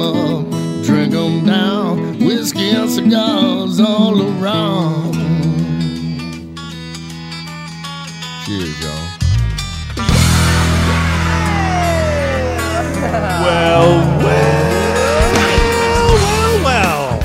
'em up, drink 'em down, whiskey and cigars all around. Cheers, y'all. Well, well, well, well.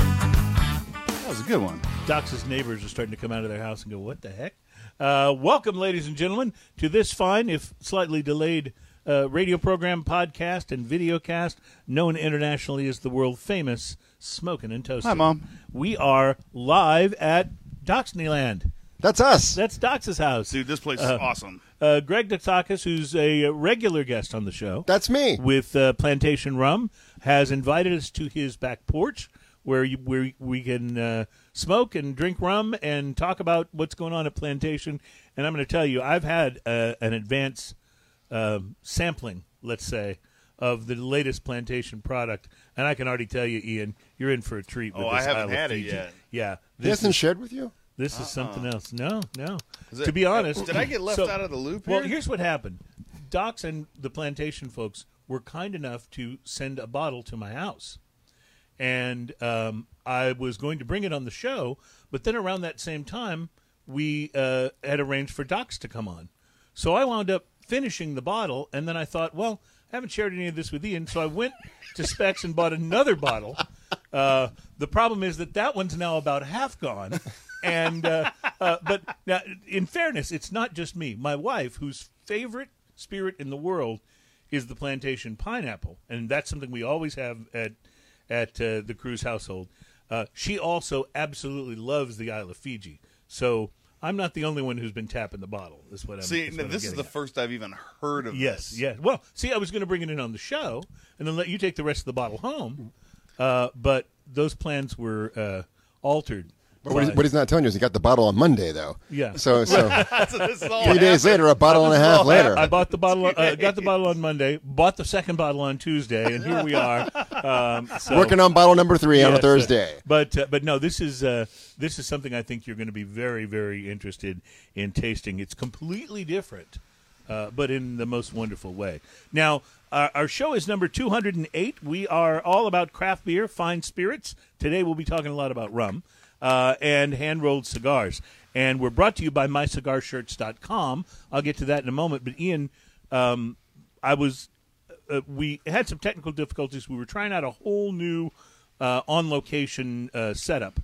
That was a good one. Doc's neighbors are starting to come out of their house and go, "What the heck?" Uh, welcome, ladies and gentlemen, to this fine, if slightly delayed, uh, radio program, podcast, and video cast known internationally as the world famous Smoking and Toasting. Hi, Mom. We are live at Doxneyland. That's us. That's Dox's house. Dude, this place is Uh, awesome. Uh, Greg Doxakis, who's a regular guest on the show, That's me. with uh, Plantation Rum, has invited us to his back porch where you, where we can uh, smoke and drink rum and talk about what's going on at Plantation. And I'm going to tell you, I've had uh, an advance um, sampling, let's say, of the latest Plantation product, and I can already tell you, Ian, you're in for a treat. With Oh, I this haven't Isle had it Fiji. yet. Yeah, He this hasn't is, shared with you? this is something else. No, no. Is to be honest, did I get left so- out of the loop Well, here's what happened. Docs and the plantation folks were kind enough to send a bottle to my house, and um, I was going to bring it on the show. But then around that same time, we uh, had arranged for Docs to come on, so I wound up finishing the bottle, and then I thought, well, I haven't shared any of this with Ian, so I went to Specs and bought another bottle. Uh, the problem is that that one's now about half gone. And uh, uh, but now, in fairness, it's not just me. My wife, whose favorite spirit in the world is the plantation pineapple, and that's something we always have at at uh, the Cruz household. Uh, she also absolutely loves the Isle of Fiji. So I'm not the only one who's been tapping the bottle. Is what I'm. See, is what I'm this is the at. first I've even heard of Yes, this. yes. Well, see, I was going to bring it in on the show and then let you take the rest of the bottle home, uh, but those plans were uh, altered. But what, he's, what he's not telling you is he got the bottle on Monday, though. Yeah. So, so That's, this is all three days later, a bottle and a half later. I bought the bottle. Uh, got the bottle on Monday. Bought the second bottle on Tuesday, and here we are. Um, so- Working on bottle number three on a Yes, uh, Thursday. but uh, but no, this is uh, this is something I think you're going to be very very interested in tasting. It's completely different, uh, but in the most wonderful way. Now. Our, our show is number 208. We are all about craft beer, fine spirits. Today we'll be talking a lot about rum uh, and hand rolled cigars. And we're brought to you by mycigarshirts.com. I'll get to that in a moment. But Ian, um, I was uh, we had some technical difficulties. We were trying out a whole new uh, on location uh, setup,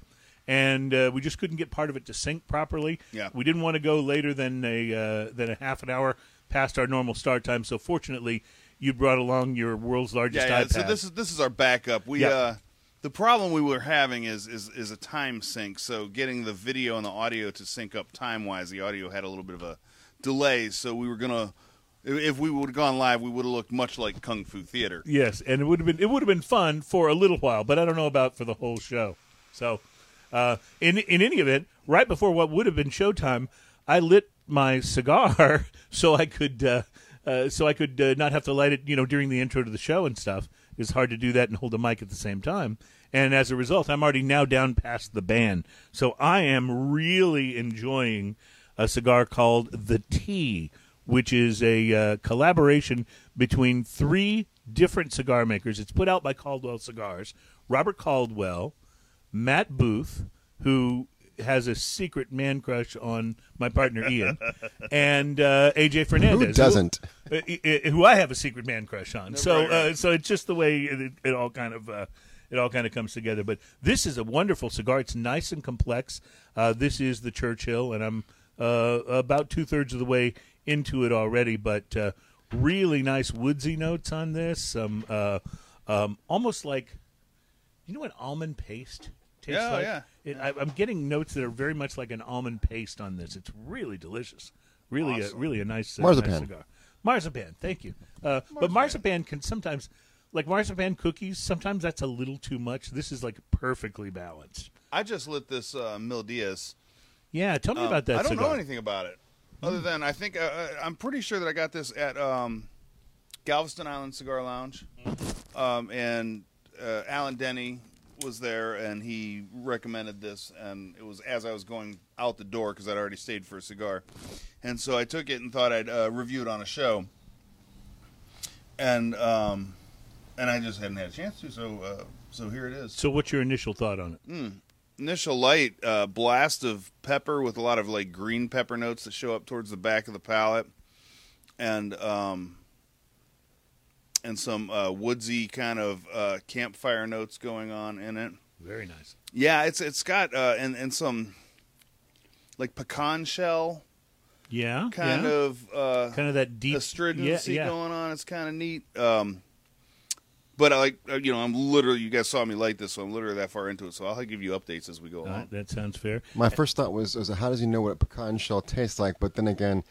and uh, we just couldn't get part of it to sync properly. Yeah. we didn't want to go later than a uh, than a half an hour past our normal start time. So fortunately, you brought along your world's largest Yeah, yeah. iPad. So this is this is our backup. We Yeah. The problem we were having is, is is a time sync. So getting the video and the audio to sync up time wise, the audio had a little bit of a delay. So we were gonna, if we would have gone live, we would have looked much like Kung Fu Theater. Yes, and it would have been it would have been fun for a little while, but I don't know about for the whole show. So, uh, in in any event, right before what would have been showtime, I lit my cigar so I could uh, uh, so I could uh, not have to light it, you know, during the intro to the show and stuff. It's hard to do that and hold a mic at the same time. And as a result, I'm already now down past the ban. So I am really enjoying a cigar called the T, which is a uh, collaboration between three different cigar makers. It's put out by Caldwell Cigars. Robert Caldwell, Matt Booth, who has a secret man crush on my partner Ian, and uh, AJ Fernandez. Who doesn't? Who, uh, who I have a secret man crush on. so, right, right. Uh, so it's just the way it, it all kind of. Uh, it all kind of comes together, but this is a wonderful cigar. It's nice and complex. Uh, this is the Churchill, and I'm uh, about two thirds of the way into it already. But uh, really nice woodsy notes on this. Some uh, um, almost like you know what almond paste tastes Yeah, like. yeah. It, I, I'm getting notes that are very much like an almond paste on this. It's really delicious. Really, a, really a nice uh, Marzipan. nice cigar. Marzipan, thank you. Uh, But marzipan can sometimes, like marzipan cookies, sometimes that's a little too much. This is like perfectly balanced. I just lit this uh, Mil Diaz. Yeah, tell me Um, about that. I don't cigar. know anything about it, other than I think uh, uh, I'm pretty sure that I got this at um, Galveston Island Cigar Lounge, um, and uh, Alan Denny was there, and he recommended this, and it was as I was going out the door because I'd already stayed for a cigar, and so I took it and thought I'd uh, review it on a show, and um, and I just hadn't had a chance to. So, uh, so here it is. So, what's your initial thought on it? Initial light uh, blast of pepper with a lot of like green pepper notes that show up towards the back of the palate, and um, and some uh, woodsy kind of uh, campfire notes going on in it. Very nice. Yeah, it's it's got uh, and and some like pecan shell Yeah, kind yeah. of uh, kind of that deep astringency yeah, yeah. going on. It's kind of neat. Um, but I like uh, you know I'm literally you guys saw me light this, so I'm literally that far into it. So I'll give you updates as we go All along. right, that sounds fair. My first thought was, was how does he know what a pecan shell tastes like? But then again,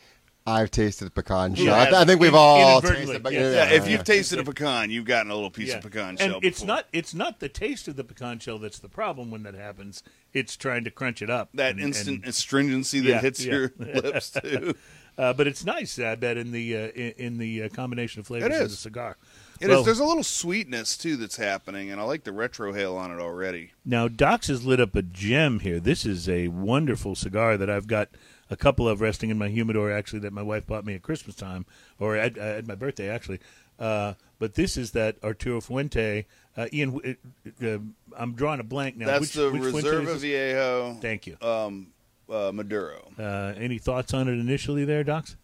I've tasted pecan shell. I, has. I think we've In- all inadvertently, tasted. yeah. Yeah, if you've tasted a pecan, you've gotten a little piece Yeah. of pecan and shell. it's before. not it's not the taste of the pecan shell that's the problem when that happens. It's trying to crunch it up. that and- instant and- astringency that Yeah, hits yeah. your lips too. uh, but it's nice. I bet in the uh, in, in the uh, combination of flavors It of is. the cigar. It is. Well, There's a little sweetness too that's happening, and I like the retrohale on it already. Now, Docs has lit up a gem here. This is a wonderful cigar that I've got a couple of resting in my humidor, actually, that my wife bought me at Christmas time, or at, uh, at my birthday, actually. Uh, but this is that Arturo Fuente. Uh, Ian, w- uh, uh, I'm drawing a blank now. That's which, the which Fuente Reserva? Viejo Thank you. um, uh, Maduro. Uh, any thoughts on it initially there, Docs?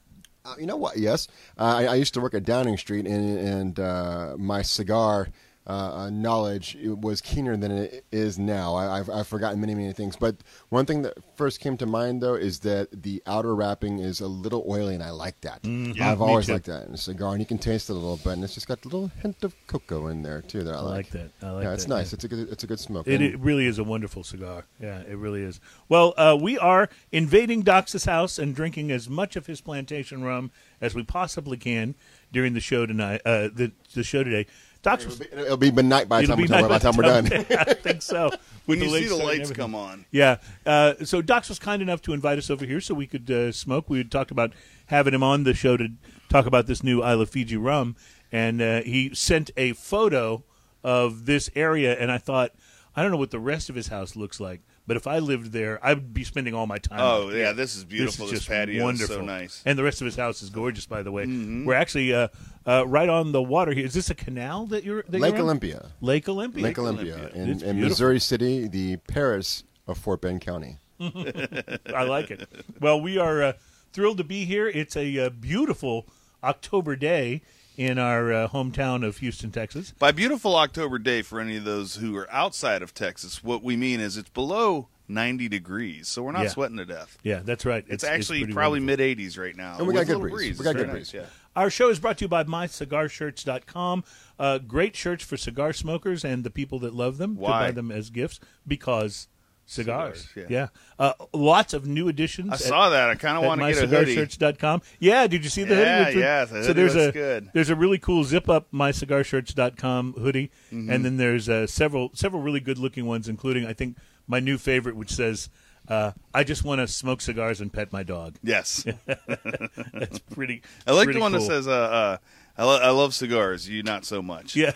Uh, you know what? Yes, uh, I, I used to work at Downing Street, and, and uh, my cigar uh, uh, knowledge was keener than it is now. I, I've, I've forgotten many, many things. But one thing that first came to mind, though, is that the outer wrapping is a little oily, and I like that. Mm, yeah, I've always too. liked that in a cigar, and you can taste it a little bit, and it's just got a little hint of cocoa in there too. That I, I like that. I like yeah, it's that, nice. yeah. It's a good. It's a good smoke. It, it really is a wonderful cigar. Yeah, it really is. Well, uh, we are invading Doc's house and drinking as much of his plantation rum as we possibly can during the show tonight. Uh, the the show today. Doc's It'll be, it'll be midnight by the time, we're, by time we're done. I think so. When you see the lights come on, Yeah. Uh, so Docs was kind enough to invite us over here so we could uh, smoke. We had talked about having him on the show to talk about this new Isla Fiji rum, and uh, he sent a photo of this area, and I thought, I don't know what the rest of his house looks like, but if I lived there, I would be spending all my time. Oh, out yeah, this is beautiful. This is just patio is so wonderful. nice. and the rest of his house is gorgeous. By the way, Mm-hmm. we're actually uh, uh, right on the water here. Is this a canal that you're that Lake you're on? Olympia. Lake Olympia. Lake Olympia. Olympia in, in. Missouri City, the Paris of Fort Bend County. I like it. Well, we are uh, thrilled to be here. It's a uh, beautiful October day in our uh, hometown of Houston, Texas. by beautiful October day for any of those who are outside of Texas, what we mean is it's below 90 degrees, so we're not Yeah. sweating to death. Yeah, that's right. It's, actually pretty probably mid 80s right now. And we got good breeze. breeze. We got good breeze. nice, Yeah. Our show is brought to you by MyCigarShirts.com. Uh, great shirts for cigar smokers and the people that love them to buy them as gifts because cigars. Cigars, yeah. Uh, lots of new additions. I at- saw that. I kind of want to get a hoodie. mycigarshirts.com. Yeah, did you see the Yeah, hoodie? yeah, the so there's looks a good. there's a really cool zip up mycigarshirts.com hoodie, Mm-hmm. and then there's uh, several several really good looking ones, including I think my new favorite, which says. Uh, I just want to smoke cigars and pet my dog. Yes. That's pretty. I like the one cool. that says, uh, uh, I, lo- I love cigars, you not so much. Yeah,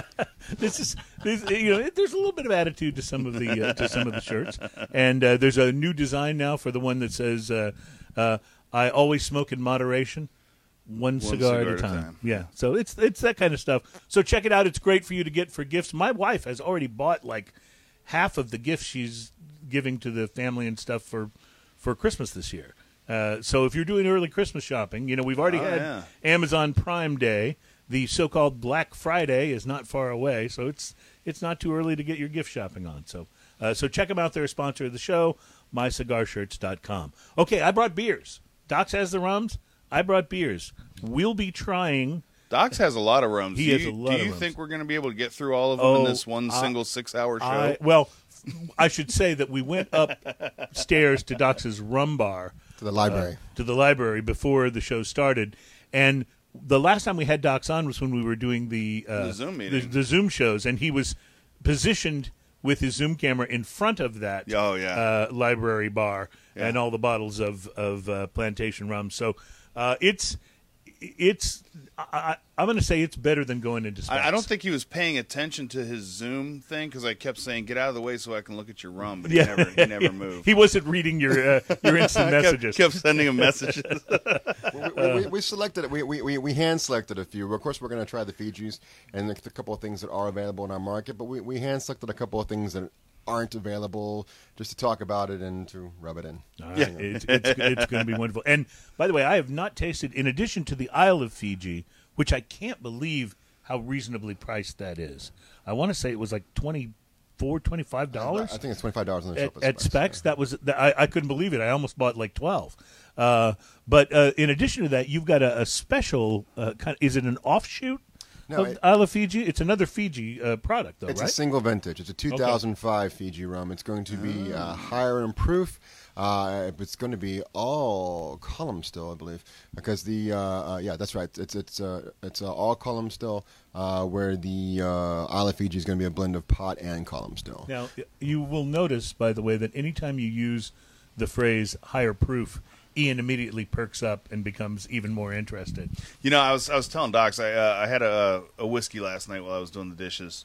this is this, you know there's a little bit of attitude to some of the uh, to some of the shirts, and uh, there's a new design now for the one that says uh, uh, "I always smoke in moderation." One, cigar, at a time. Yeah, so it's it's that kind of stuff. So check it out. It's great for you to get for gifts. My wife has already bought like half of the gifts she's giving to the family and stuff for for Christmas this year. Uh, so if you're doing early Christmas shopping, you know we've already Oh, had yeah. Amazon Prime Day. The so-called Black Friday is not far away, so it's it's not too early to get your gift shopping on. So uh, so check them out. They're a sponsor of the show. MyCigarShirts.com. Okay, I brought beers. Docs has the rums. I brought beers. We'll be trying. Docs has a lot of rums. He do has you, a lot Do you think we're going to be able to get through all of them Oh, in this one I- single six-hour show? I, well, I should say that we went upstairs to Doc's rum bar To the library. to the library before the show started, and the last time we had Docs on was when we were doing the uh, The Zoom the, meeting. the Zoom shows, and he was positioned with his Zoom camera in front of that Oh, yeah. uh, library bar Yeah. and all the bottles of of uh, plantation rum. So uh, it's it's I, I, I'm going to say it's better than going into Specs. I, I don't think he was paying attention to his Zoom thing because I kept saying, "Get out of the way so I can look at your rum," but he Yeah. never he never moved. he wasn't reading your uh, your instant kept, messages. kept sending him messages. we, we, we, we selected we, we, we, we hand selected a few. Of course, we're going to try the Fijis and a couple of things that are available in our market, but we, we hand selected a couple of things that aren't available just to talk about it and to rub it in. All right. It's, it's, it's going to be wonderful. And by the way, I have not tasted, in addition to the Isle of Fiji, which I can't believe how reasonably priced that is. I want to say it was like twenty four, twenty five I dollars I think it's twenty five dollars on the at, at Specs. That was that, I, I couldn't believe it. I almost bought like twelve. Uh, but uh, in addition to that, you've got a, a special uh, kind. Of, is it an offshoot No, it- Isle of Fiji? It's another Fiji uh, product, though, It's right? a single vintage. It's a 2005 Fiji rum. It's going to be uh, higher in proof. Uh, it's going to be all column still, I believe, because the uh, uh, yeah, that's right. It's it's uh, it's uh, all column still, uh, where the uh, Isle of Fiji is going to be a blend of pot and column still. Now, you will notice, by the way, that anytime you use the phrase higher proof, Ian immediately perks up and becomes even more interested. You know, I was I was telling Docs I uh, I had a a whiskey last night while I was doing the dishes,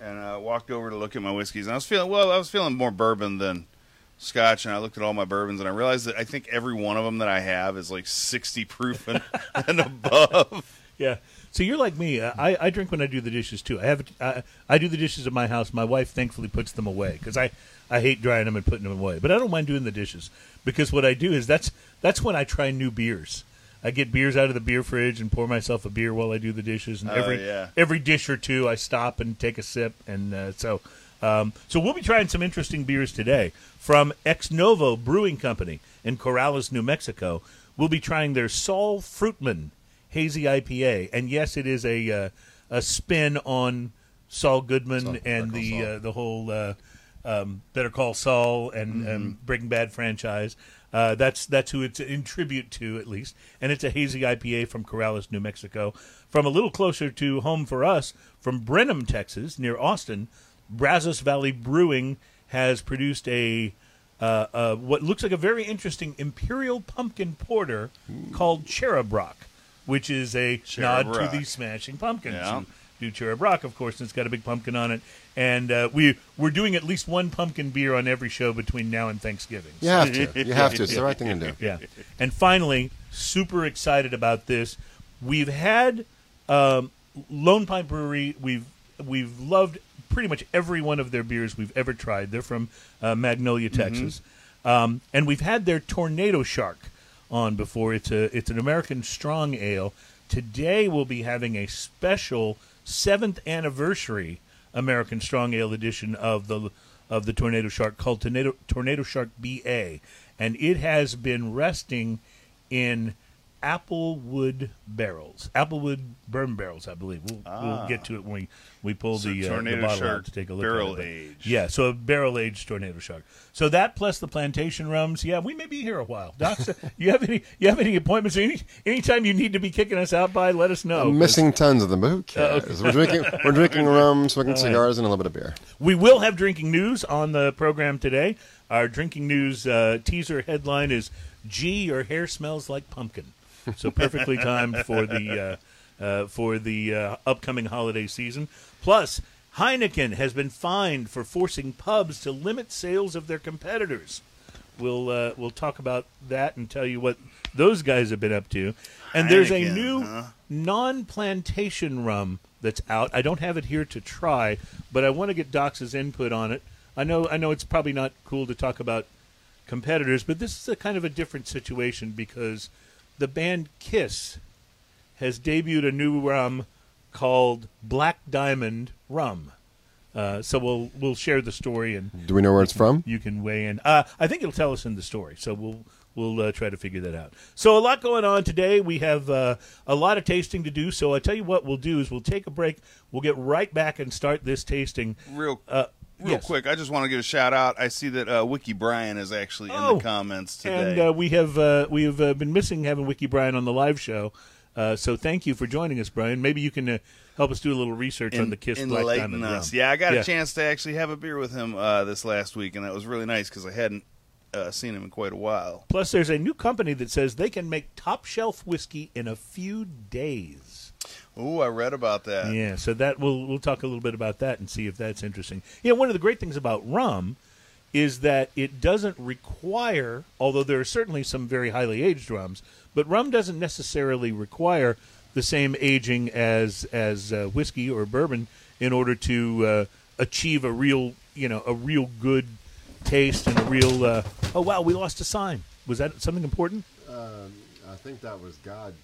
and I walked over to look at my whiskeys, and I was feeling well. I was feeling more bourbon than Scotch, and I looked at all my bourbons, and I realized that I think every one of them that I have is like sixty proof and, and above. Yeah. So you're like me. Uh, I, I drink when I do the dishes too. I have I, I do the dishes at my house. My wife thankfully puts them away because I, I hate drying them and putting them away. But I don't mind doing the dishes because what I do is that's that's when I try new beers. I get beers out of the beer fridge and pour myself a beer while I do the dishes. And Oh, every yeah. every dish or two, I stop and take a sip. And uh, so um, so we'll be trying some interesting beers today from Ex Novo Brewing Company in Corrales, New Mexico. We'll be trying their Saul Fruitman hazy IPA, and yes, it is a uh, a spin on Saul Goodman Saul- and the uh, the whole uh, um, Better Call Saul and um, Breaking Bad franchise. Uh, that's that's who it's in tribute to, at least. And it's a hazy IPA from Corrales, New Mexico, from a little closer to home for us, from Brenham, Texas, near Austin. Brazos Valley Brewing has produced a uh, uh, what looks like a very interesting imperial pumpkin porter called Cherub Rock, which is a Cherub nod Rock. to the Smashing Pumpkins. Yeah. Do Cherub Rock, of course, and it's got a big pumpkin on it. And uh, we we're doing at least one pumpkin beer on every show between now and Thanksgiving. You have to. You have to. It's the right thing to do. Yeah. And finally, super excited about this. We've had um, Lone Pint Brewery. We've we've loved pretty much every one of their beers we've ever tried. They're from uh, Magnolia, Texas, um, and we've had their Tornado Shark on before. It's a it's an American strong ale. Today we'll be having a special seventh anniversary American Strong Ale edition of the of the Tornado Shark called Tornado Tornado Shark BA, and it has been resting in applewood barrels, applewood bourbon barrels, I believe. We'll, we'll get to it when we, we pull So the, uh, the bottle Shark out to take a look barrel at it. But- aged. Yeah, so a barrel aged tornado shark. So that plus the plantation rums. Yeah, we may be here a while. Doc, you have any you have any appointments? Any anytime you need to be kicking us out by, let us know. I'm missing tons of them, but who cares? We're drinking. We're drinking rum, smoking cigars, and a little bit of beer. We will have drinking news on the program today. Our drinking news uh, teaser headline is "Gee, your hair smells like pumpkin." So perfectly timed for the uh, uh, for the uh, upcoming holiday season. Plus, Heineken has been fined for forcing pubs to limit sales of their competitors. We'll uh, we'll talk about that and tell you what those guys have been up to. And there's a new huh? non-plantation rum that's out. I don't have it here to try, but I want to get Doc's input on it. I know I know it's probably not cool to talk about competitors, but this is a kind of a different situation because the band Kiss has debuted a new rum called Black Diamond Rum. Uh, so we'll we'll share the story and Do we know where it's from? you can weigh in. Uh, I think it'll tell us in the story, so we'll we'll uh, try to figure that out. So a lot going on today. We have uh, a lot of tasting to do. So I tell you what we'll do is we'll take a break. We'll get right back and start this tasting. Real Uh, real yes. quick, I just want to give a shout out. I see that uh, Wiki Brian is actually in Oh, the comments today. And uh, we have uh, we have uh, been missing having Wiki Brian on the live show. Uh, so thank you for joining us, Brian. Maybe you can uh, help us do a little research on the Kiss Black Diamond us. rum. Yeah, I got Yeah. a chance to actually have a beer with him uh, this last week, and that was really nice because I hadn't uh, seen him in quite a while. Plus, there's a new company that says they can make top shelf whiskey in a few days. Ooh, I read about that. Yeah, so that we'll we'll talk a little bit about that and see if that's interesting. Yeah, one of the great things about rum is that it doesn't require, although there are certainly some very highly aged rums, but rum doesn't necessarily require the same aging as as uh, whiskey or bourbon in order to uh, achieve a real you know a real good taste and a real. Uh, oh wow, we lost a sign. Was that something important? Um, I think that was God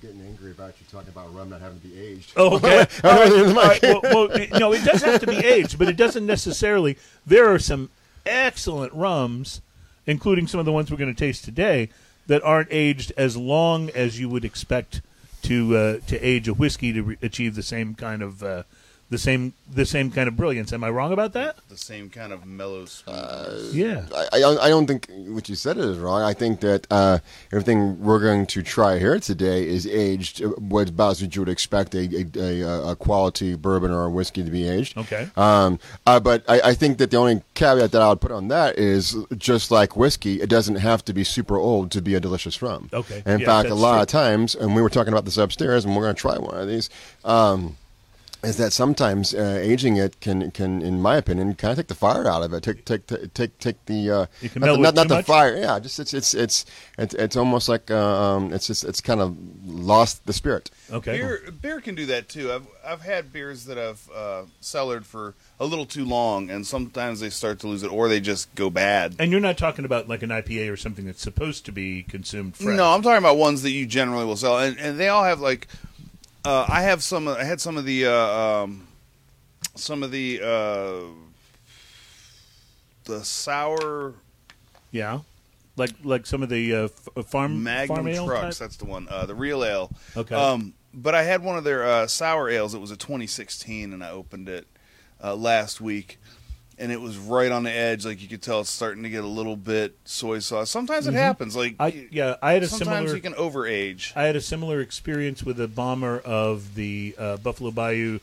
getting angry about you talking about rum not having to be aged. Oh, okay. All right, all right. Well, well, no, it does have to be aged, but it doesn't necessarily. There are some excellent rums, including some of the ones we're going to taste today, that aren't aged as long as you would expect to uh, to age a whiskey to re- achieve the same kind of uh, the same the same kind of brilliance. Am I wrong about that? The same kind of mellow sweet. Yeah. I, I, don't- I don't think what you said is wrong. I think that uh, everything we're going to try here today is aged uh, what about as you would expect a, a, a, a quality bourbon or a whiskey to be aged. Okay. Um, uh, but I, I think that the only caveat that I would put on that is just like whiskey, it doesn't have to be super old to be a delicious rum. Okay. In Yeah, fact, a lot true. of times, and we were talking about this upstairs, and we're going to try one of these. Um, is that sometimes uh, aging it can can, in my opinion, kind of take the fire out of it. Take take take take, take the uh, You can not, the, not, not the much? fire. Yeah, just it's it's it's it's, it's almost like uh, um, it's just it's kind of lost the spirit. Okay. Beer, beer can do that too. I've I've had beers that I've uh, cellared for a little too long, and sometimes they start to lose it, or they just go bad. And you're not talking about like an IPA or something that's supposed to be consumed fresh. No, I'm talking about ones that you generally will sell, and, and they all have like. Uh, I have some. I had some of the. Uh, um, some of the. Uh, the sour Yeah. Like like some of the uh, uh, farm Magnum farm trucks. type? That's the one. Uh, the real ale. Okay. Um, but I had one of their uh, sour ales. It was a 2016, and I opened it uh, last week, and it was right on the edge. Like you could tell, it's starting to get a little bit soy sauce. Sometimes it happens. Like Mm-hmm. I yeah, I had a sometimes similar you can overage. I had a similar experience with a bomber of the uh, Buffalo Bayou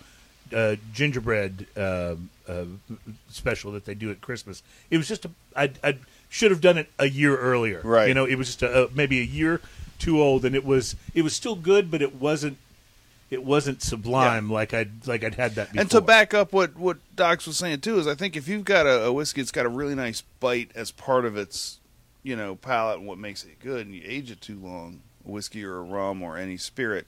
uh, gingerbread uh, uh, special that they do at Christmas. It was just a I I should have done it a year earlier. Right. You know, it was just a, maybe a year too old, and it was it was still good, but it wasn't it wasn't sublime like I'd like I'd had that before. And to back up what what Docs was saying too is, I think if you've got a, a whiskey, it's got a really nice bite as part of its, you know, palate and what makes it good, and you age it too long, a whiskey or a rum or any spirit,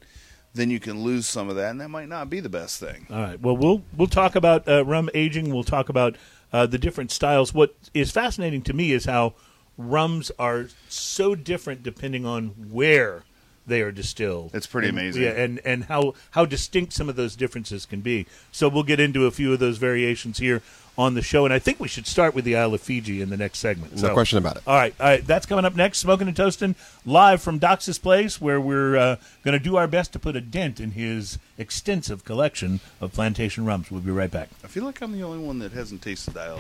then you can lose some of that, and that might not be the best thing. All right. Well, we'll we'll talk about uh, rum aging. We'll talk about uh, the different styles. What is fascinating to me is how rums are so different depending on where they are distilled. It's pretty And- amazing. Yeah, and and how how distinct some of those differences can be. So we'll get into a few of those variations here on the show, and I think we should start with the Isle of Fiji in the next segment. No So- question about it. all right, all right, that's coming up next. Smoking and toasting live from Dox's place, where we're uh, going to do our best to put a dent in his extensive collection of plantation rums. We'll be right back. I feel like I'm the only one that hasn't tasted dial.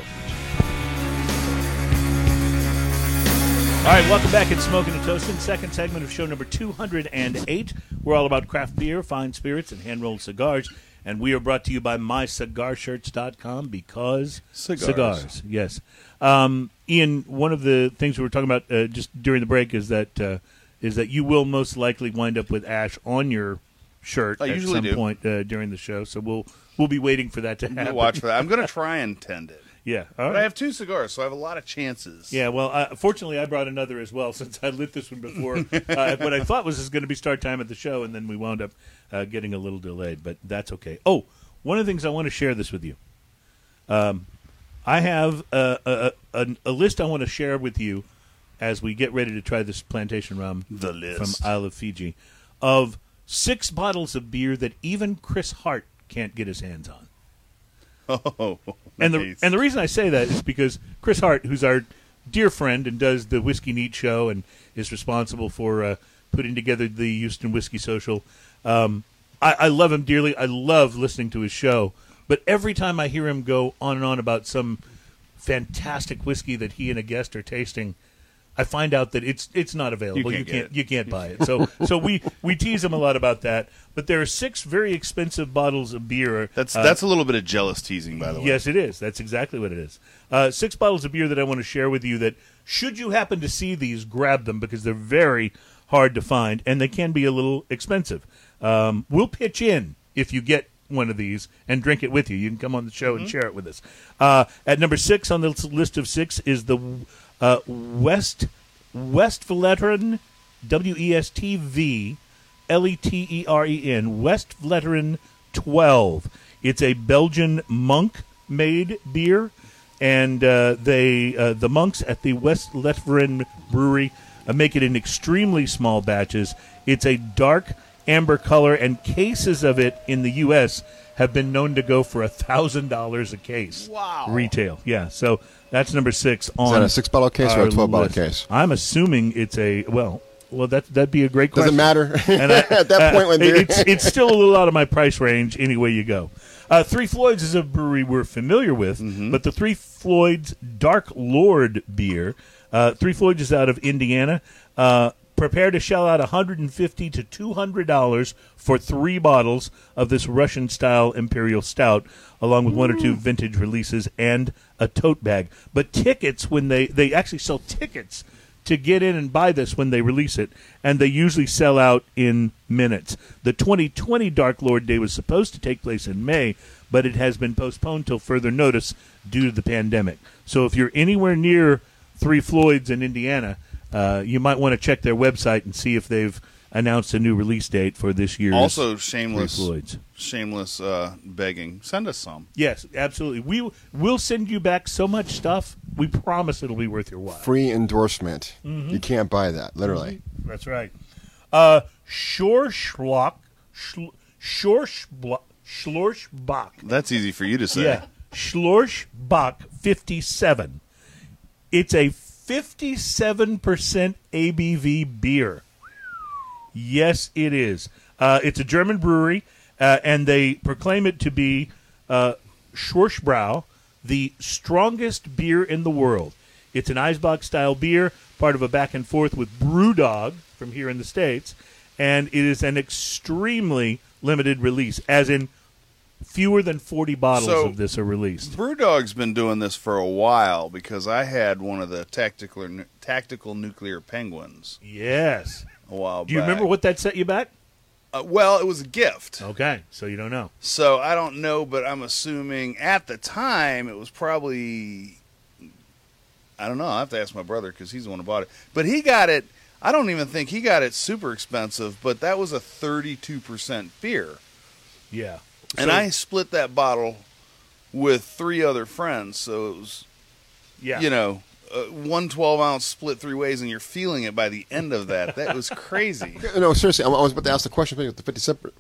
All right, welcome back at Smoking and Toasting, second segment of show number 208. We're all about craft beer, fine spirits, and hand rolled cigars. And we are brought to you by mycigarshirts.com because Cigars. Yes. Um, Ian, one of the things we were talking about uh, just during the break is that uh, is that you will most likely wind up with ash on your shirt I at some do. point uh, during the show. So we'll we'll be waiting for that to happen. watch for that. I'm gonna try and tend it. Yeah. All But right. I have two cigars, so I have a lot of chances. Yeah, well, uh, fortunately, I brought another as well since I lit this one before. uh, what I thought was going to be start time of the show, and then we wound up uh, getting a little delayed, but that's okay. Oh, one of the things I want to share this with you. Um, I have a, a, a, a list I want to share with you as we get ready to try this plantation rum The list. from. Isle of Fiji of six bottles of beer that even Chris Hart can't get his hands on. Oh, And the and the reason I say that is because Chris Hart, who's our dear friend and does the Whiskey Neat show and is responsible for uh, putting together the Houston Whiskey Social, um, I, I love him dearly. I love listening to his show. But every time I hear him go on and on about some fantastic whiskey that he and a guest are tasting, I find out that it's it's not available. You You can't can't get you can't, buy it. So so we we tease them a lot about that. But there are six very expensive bottles of beer. That's uh, that's a little bit of jealous teasing, by the way. Yes, it is. That's exactly what it is. Uh, six bottles of beer that I want to share with you. That should you happen to see these, grab them because they're very hard to find and they can be a little expensive. Um, we'll pitch in if you get one of these and drink it with you. You can come on the show and share it with us. Uh, at number six on the list of six is the uh, West Westvleteren W E S T V L E T E R E N Westvleteren 12. It's a Belgian monk made beer, and uh, they uh, the monks at the Westvleteren Brewery uh, make it in extremely small batches. It's a dark amber color, and cases of it in the U.S. have been known to go for a thousand dollars a case. Wow. Retail, yeah. So that's number six on Is that a six-bottle case or a our 12-bottle case? I'm assuming it's a well. Well, that that'd be a great question. Doesn't matter And I- at that point when uh, it's it's still a little out of my price range any way you go. Uh, Three Floyds is a brewery we're familiar with, Mm-hmm. but the Three Floyds Dark Lord beer, uh, Three Floyds is out of Indiana. Uh, prepare to shell out 150 to 200 dollars for three bottles of this Russian style imperial stout, along with one or two vintage releases and a tote bag. But tickets when they they actually sell tickets to get in and buy this when they release it, and they usually sell out in minutes. The 2020 Dark Lord Day was supposed to take place in May, but it has been postponed till further notice due to the pandemic. So if you're anywhere near Three Floyds in Indiana, uh, you might want to check their website and see if they've announced a new release date for this year's Also, shameless, Floyds. shameless uh, begging. Send us some. Yes, absolutely. We will send you back so much stuff. We promise it'll be worth your while. free endorsement. Mm-hmm. You can't buy that, literally. That's right. Uh, Schorschlock, Schl- Schorschblock, Schlorschbach. That's easy for you to say. Yeah, Schlorschbach 57. It's a 57% ABV beer. Yes, it is. Uh, it's a German brewery, uh, and they proclaim it to be uh, Schorschbräu, the strongest beer in the world. It's an Eisbock style beer, part of a back and forth with Brewdog from here in the States, and it is an extremely limited release, as in fewer than 40 bottles So- of this are released. Brewdog's been doing this for a while because I had one of the tactical tactical nuclear penguins Yes. a while back. Do you remember what that set you back? Uh, well, it was a gift. Okay, so you don't know. So I don't know, but I'm assuming at the time it was probably. I don't know. I have to ask my brother because he's the one who bought it. But he got it. I don't even think he got it super expensive, but that was a 32% beer. Yeah. And So- I split that bottle with three other friends. So it was, yeah. you know, uh, one 12 ounce split three ways, and you're feeling it by the end of that. That was crazy. No, seriously, I was about to ask the question with the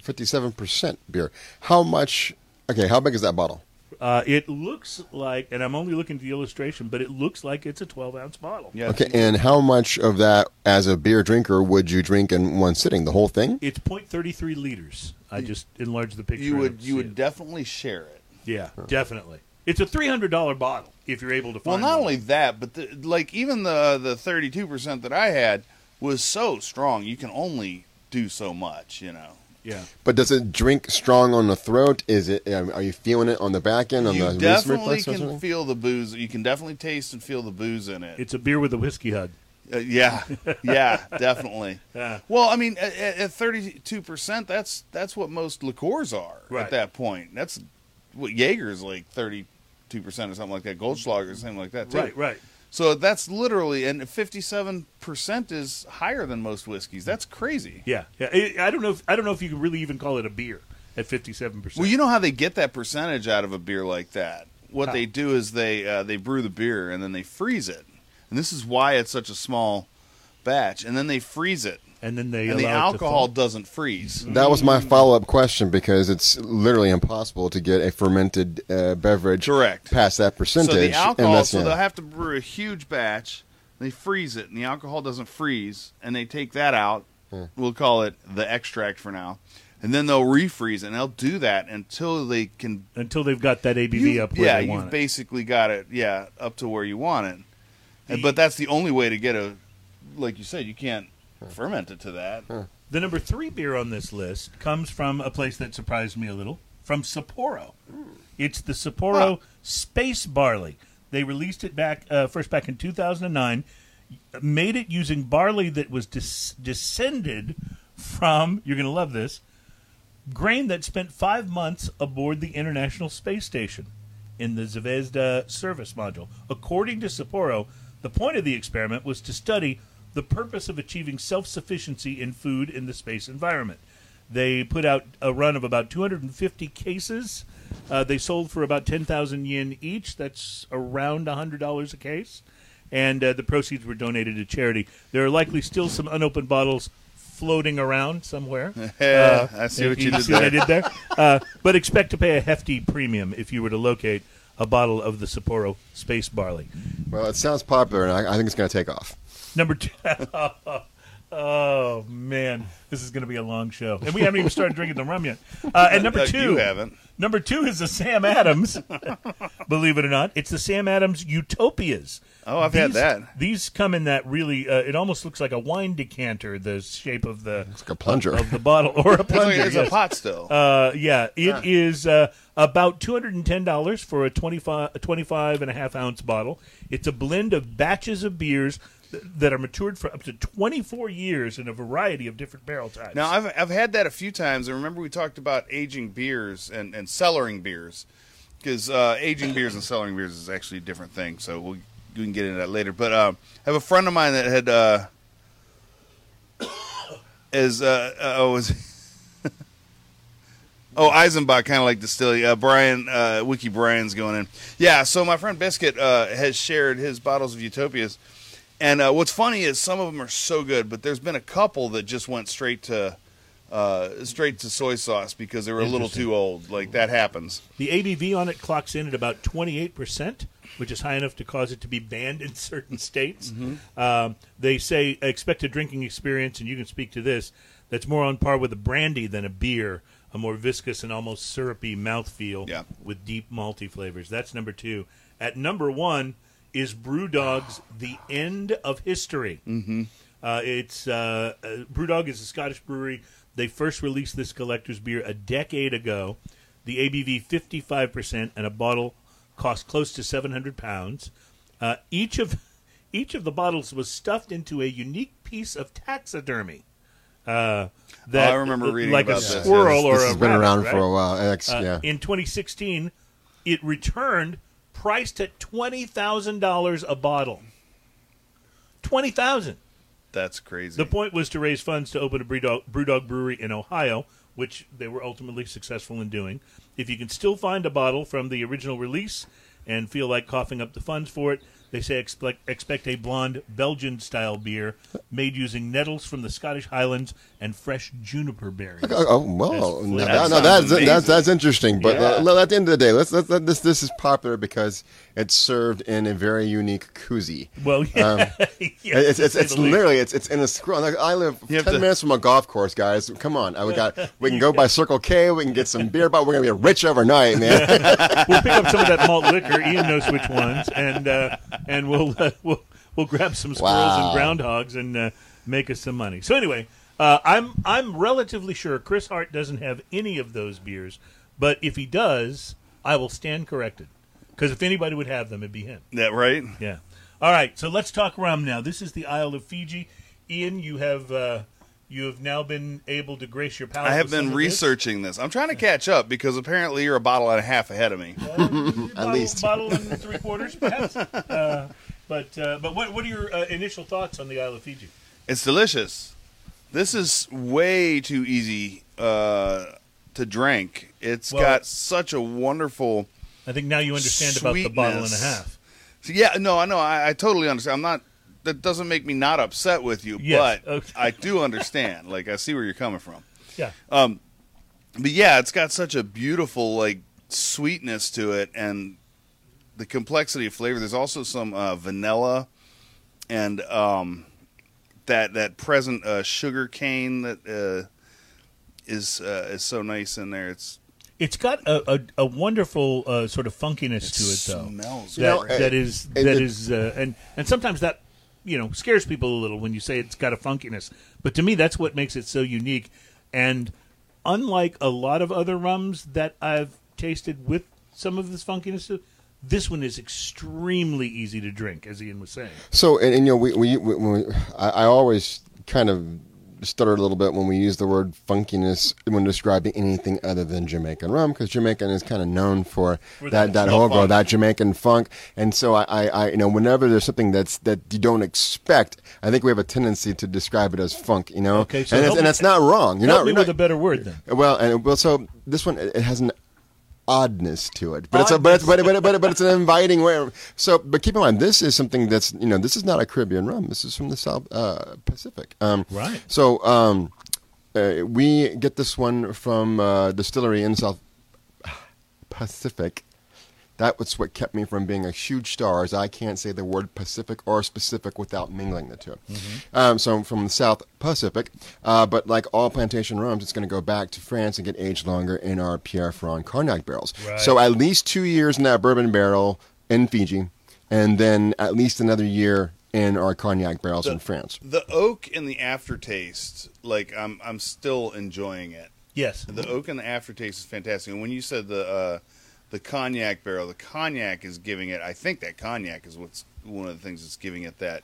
57 percent beer. How much? Okay, how big is that bottle? Uh, it looks like, and I'm only looking at the illustration, but it looks like it's a 12 ounce bottle. Yeah. Okay, and how much of that, as a beer drinker, would you drink in one sitting? The whole thing? It's 0.33 liters. I just enlarged the picture. You would you would it. definitely share it. yeah, definitely. It's a $300 bottle if you're able to find. It. Well, not one. only that, but the, like even the the 32 percent that I had was so strong. You can only do so much, you know. Yeah. But does it drink strong on the throat? Is it? Are you feeling it on the back end? On you the release definitely reflex can feel the booze. You can definitely taste and feel the booze in it. It's a beer with a whiskey hug. Uh, yeah, yeah, definitely. Yeah. Well, I mean, at- thirty-two percent, that's that's what most liqueurs are Right. at that point. That's what Jaeger's like thirty-two percent or something like that. Goldschlager, something like that too. Right, right. So that's literally, and fifty-seven percent is higher than most whiskeys. That's crazy. Yeah. yeah. I don't know if I don't know if you can really even call it a beer at 57%. Well, you know how they get that percentage out of a beer like that. What How? they do is they uh, they brew the beer and then they freeze it, and this is why it's such a small batch. And then they freeze it, and then they and the allow it to alcohol doesn't freeze. That was my follow up question because it's literally impossible to get a fermented uh, beverage Correct. past that percentage. So the alcohol, unless, so yeah. they'll have to brew a huge batch. They freeze it, and the alcohol doesn't freeze, and they take that out. We'll call it the extract for now, and then they'll refreeze and they'll do that until they can. until they've got that ABV you- up where yeah, they you've it. basically got it. Yeah, up to where you want it. And- but that's the only way to get a like you said, you can't ferment it to that. The number three beer on this list comes from a place that surprised me a little, from Sapporo. It's the Sapporo Space Barley. They released it back uh, first back in 2009. Made it using barley that was dis- descended from. You're going to love this grain that spent five months aboard the International Space Station in the Zvezda service module. According to Sapporo, the point of the experiment was to study the purpose of achieving self sufficiency in food in the space environment. They put out a run of about 250 cases. Uh, they sold for about 10,000 yen each. That's around $100 a case. And uh, the proceeds were donated to charity. There are likely still some unopened bottles floating around somewhere. Yeah, I see what you did what I there. did there? Uh, but expect to pay a hefty premium if you were to locate a bottle of the Sapporo Space Barley. Well, it sounds popular, and I, I think it's going to take off. Number two. oh man, this is going to be a long show, and we haven't even started drinking the rum yet. Uh, and number two, you haven't. Number two is the Sam Adams. Believe it or not, it's the Sam Adams Utopias. Oh, I've had These- that. These come in that really. Uh, it almost looks like a wine decanter. The shape of the It's like a plunger. of the bottle or a It's, like, plunger. it's yes. a pot still. Uh, yeah, it is uh, about two hundred and ten dollars for a 25, a 25 and a half ounce bottle. It's a blend of batches of beers th- that are matured for up to twenty four years in a variety of different barrel types. Now I've I've had that a few times. And remember we talked about aging beers and and cellaring beers because uh, aging beers and cellaring beers is actually a different thing. So we'll, we can get into that later. But uh, I have a friend of mine that had uh, is uh, uh, oh was oh Eisenbach kind of like distilling. Uh, Brian uh, Wiki Brian's going in. Yeah. So my friend Biscuit uh, has shared his bottles of Utopias. And uh, what's funny is some of them are so good, but there's been a couple that just went straight to uh, straight to soy sauce because they were a little too old. Like that happens. the ABV on it clocks in at about twenty eight percent, which is high enough to cause it to be banned in certain states. Um, they say expect a drinking experience, and you can speak to this. That's more on par with a brandy than a beer. A more viscous and almost syrupy mouthfeel Yeah. with deep malty flavors. That's number two. At number one is Brewdog's The End of History. Mm-hmm. Uh, it's uh, uh, Brewdog is a Scottish brewery. They first released this collector's beer a decade ago. The ABV fifty five percent, and a bottle cost close to seven hundred pounds. Uh, each of each of the bottles was stuffed into a unique piece of taxidermy. Uh, that Oh, I remember reading like about a this. squirrel this or this a has been rabbit, around right? for a while. Ex- Uh, yeah. In 2016, it returned priced at twenty thousand dollars a bottle. Twenty thousand. That's crazy. The point was to raise funds to open a Brewdog, brewery in Ohio, which they were ultimately successful in doing. If you can still find a bottle from the original release and feel like coughing up the funds for it, they say expect, expect a blonde Belgian style beer made using nettles from the Scottish Highlands and fresh juniper berries. Oh, oh, well, That's- no, that that- no, that's, that's that's interesting. But Yeah. uh, at the end of the day, let's, let's let this this is popular because it's served in a very unique koozie. Well, yeah, Um, yeah, it's it's, it's the least. literally it's it's in a scroll. Like, I live You ten to- minutes from a golf course, guys. Come on, uh, we got we can go by Circle K. We can get some beer, but we're gonna be rich overnight, man. we'll pick up some of that malt liquor. Ian knows which ones, and uh, and we'll uh, we'll we'll grab some squirrels Wow. and groundhogs and uh, make us some money. So anyway, uh, I'm I'm relatively sure Chris Hart doesn't have any of those beers, but if he does, I will stand corrected. Because if anybody would have them, it'd be him. that right? Yeah. All right. So let's talk rum now. This is the Isle of Fiji. Ian, you have uh, you have now been able to grace your palate. I have been of this. researching this. I'm trying to catch up because apparently you're a bottle and a half ahead of me. bottle, least. bottle and three quarters, perhaps. uh, but uh, but what what are your uh, initial thoughts on the Isle of Fiji? It's delicious. This is way too easy uh, to drink. It's Well- got such a wonderful. I think now you understand about the bottle and a half. So yeah, no, I know. I, I totally understand. I'm not. That doesn't make me not upset with you, Yes, but okay. I do understand. Like I see where you're coming from. Yeah, Um, but yeah, it's got such a beautiful like sweetness to it, and the complexity of flavor. There's also some uh, vanilla and um, that that present uh, sugar cane that uh, is uh, is so nice in there. It's it's got a a, a wonderful uh, sort of funkiness to it, though. smells That, know, that is it- that it- is uh, and and sometimes that you know scares people a little when you say it's got a funkiness. But to me, that's what makes it so unique. And unlike a lot of other rums that I've tasted with some of this funkiness, this one is extremely easy to drink, as Ian was saying. So, and, and you know, we, we, we, we I, I always kind of stutter a little bit when we use the word funkiness when describing anything other than Jamaican rum, because Jamaican is kind of known for, that that that whole funk. that Jamaican funk. And so, I, I, I, you know, whenever there's something that's that you don't expect, I think we have a tendency to describe it as funk. You know, Okay, so and, it's, help and me- it's not wrong. You're Help not, me with not- a better word then. well, and well, so this one it has an oddness to it, but it's a, but it's but, but, but but it's an inviting way. So, but keep in mind, this is something that's you know this is not a Caribbean rum. This is from the South uh, Pacific. Um, Right. So um, uh, we get this one from uh, distillery in South Pacific. That was what kept me from being a huge star, as I can't say the word Pacific or specific without mingling the 2 Um, so from the South Pacific, uh, but like all plantation rums, it's going to go back to France and get aged longer in our Pierre Ferrand cognac barrels. Right. So at least two years in that bourbon barrel in Fiji, and then at least another year in our cognac barrels The- in France. The oak and the aftertaste, like I'm, I'm still enjoying it. Yes. The oak and the aftertaste is fantastic. And when you said the uh, the cognac barrel, the cognac is giving it. I think that cognac is what's one of the things that's giving it that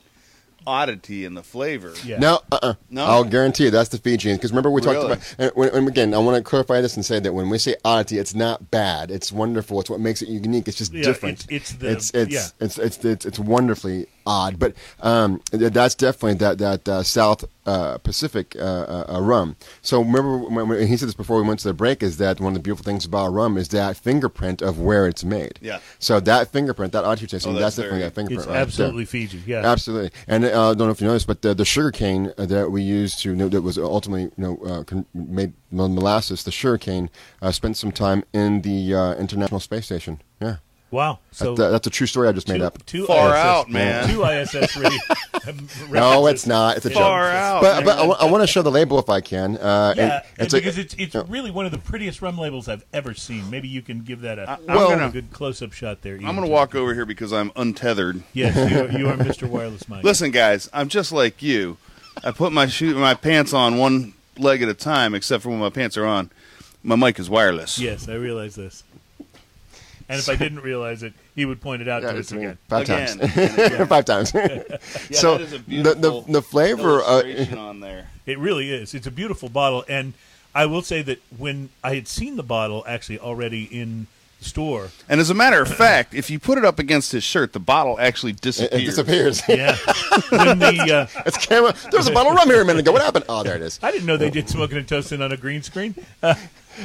oddity in the flavor. Yeah. No, uh-uh. No? I'll guarantee you that's the Fijian. Because remember we talked Really? about. And, when, and again, I want to clarify this and say that when we say oddity, it's not bad. It's wonderful. It's what makes it unique. It's just Yeah, different. it's- it's the- it's it's, yeah. it's, it's it's it's wonderfully odd. But um, that's definitely that that uh, South uh, Pacific uh, uh, uh, rum. So remember when, when he said this before we went to the break is that one of the beautiful things about rum is that fingerprint of where it's made. Yeah. So that fingerprint, that oddity tasting, Oh, that's, that's definitely very- that fingerprint. It's right there. absolutely Fiji. Yeah. Absolutely, and uh, don't know if you noticed, but the, the sugar cane that we used to that was ultimately you know uh, made molasses. The sugar cane uh, spent some time in the uh, International Space Station. Yeah, Wow. So that, that's a true story I just made up. two Far ISS, out, man. Two ISS ready. No, it's not. It's a Far joke. out, But, but man. I, want to show the label if I can. Uh, Yeah, and it's a- because it's it's really one of the prettiest rum labels I've ever seen. Maybe you can give that a, I'm well, gonna- a good close up shot there. Ian. I'm going to walk over here because I'm untethered. Yes, you are, you are Mr. Wireless Mike. Listen, guys, I'm just like you. I put my shoe, my pants on one leg at a time, except for when my pants are on. My mic is wireless. Yes, I realize this. And if I didn't realize it, he would point it out yeah, to us me. again. five Again. times. five times. so that is a the, the the flavor uh, on there. It really is. It's a beautiful bottle, and I will say that when I had seen the bottle actually already in the store, And as a matter of fact, if you put it up against his shirt, the bottle actually disappears. it disappears. yeah, when the uh, it's camera. There was a bottle of rum here a minute ago. What happened? Oh, there it is. I didn't know they did smoking and toasting on a green screen.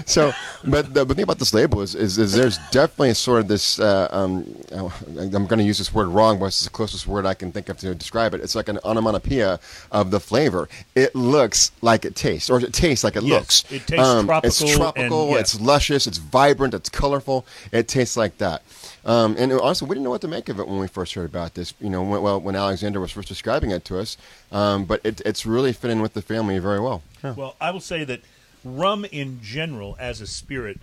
So, but the, the thing about this label is, is, is there's definitely sort of this. Uh, um, I'm going to use this word wrong, but it's the closest word I can think of to describe it. It's like an onomatopoeia of the flavor. It looks like it tastes, or it tastes like it Yes, looks. it tastes It's tropical tropical. and- yeah. It's luscious. It's vibrant. It's colorful. It tastes like that. Um, and honestly, we didn't know what to make of it when we first heard about this. You know, when, well, when Alexander was first describing it to us, um, but it, it's really fitting with the family very well. Yeah. Well, I will say that rum in general, as a spirit,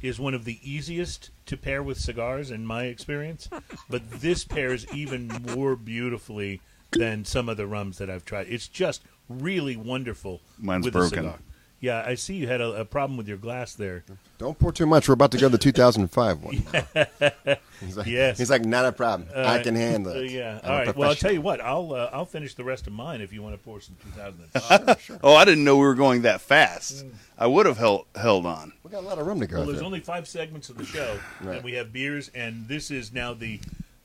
is one of the easiest to pair with cigars in my experience. But this pairs even more beautifully than some of the rums that I've tried. It's just really wonderful. Mine's broken. Cigar. Yeah, I see you had a, a problem with your glass there. Don't pour too much. We're about to go to the 2005 one. he's like, Yes. He's like, not a problem. I can handle Uh, yeah. I'm All a right. Well, I'll tell you what. I'll uh, I'll finish the rest of mine if you want to pour some 2005. Oh, I didn't know we were going that fast. I would have held held on. We got a lot of room to go Well, there's through. only five segments of the show, Right. and we have beers, and this is now the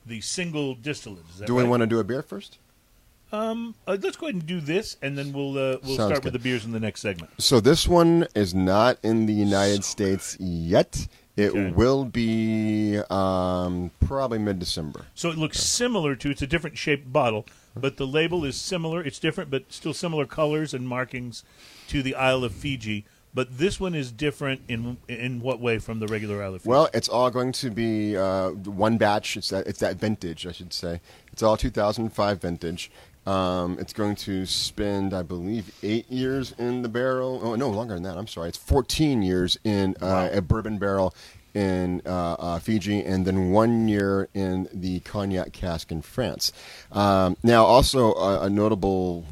the single distillate. Is that Do we right? want to do a beer first? Um, uh, let's go ahead and do this, and then we'll uh, we'll Sounds start good. with the beers in the next segment. So this one is not in the United States yet. It Okay. will be um, probably mid-December. So it looks similar to it's a different shaped bottle, but the label is similar. It's different, but still similar colors and markings to the Isle of Fiji. But this one is different in in what way from the regular Isle of Fiji? Well, it's all going to be uh, one batch. It's that it's that vintage, I should say. It's all 2005 vintage. Um, it's going to spend, I believe, eight years in the barrel. Oh no, longer than that. I'm sorry. It's 14 years in uh, a bourbon barrel in uh, uh, Fiji, and then one year in the cognac cask in France. Um, now, also a, a notable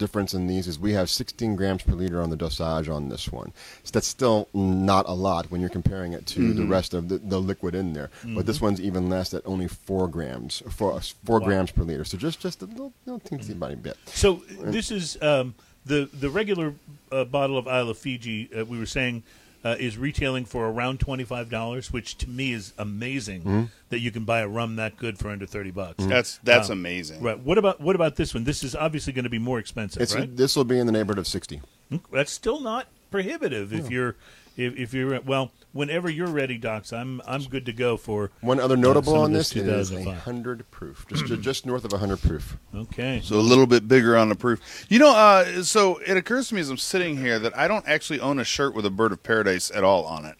difference in these is we have 16 grams per liter on the dosage on this one. So that's still not a lot when you're comparing it to the rest of the, the liquid in there. But this one's even less at only four grams, four, four Wow. grams per liter. So just just a little, little teensy tiny bit. So this is um, the the regular uh, bottle of Isle of Fiji. Uh, we were saying uh, is retailing for around twenty five dollars, which to me is amazing Mm-hmm. that you can buy a rum that good for under thirty bucks. That's that's Um, amazing. Right. What about what about this one? This is obviously going to be more expensive, right? this will be in the neighborhood of 60. That's still not prohibitive if you're if, if you're well. Whenever you're ready, Docs, I'm I'm good to go for One other notable some on this this, it is a hundred proof, just just north of a hundred proof. Okay. So a little bit bigger on the proof. You know, uh, so it occurs to me as I'm sitting here that I don't actually own a shirt with a bird of paradise at all on it.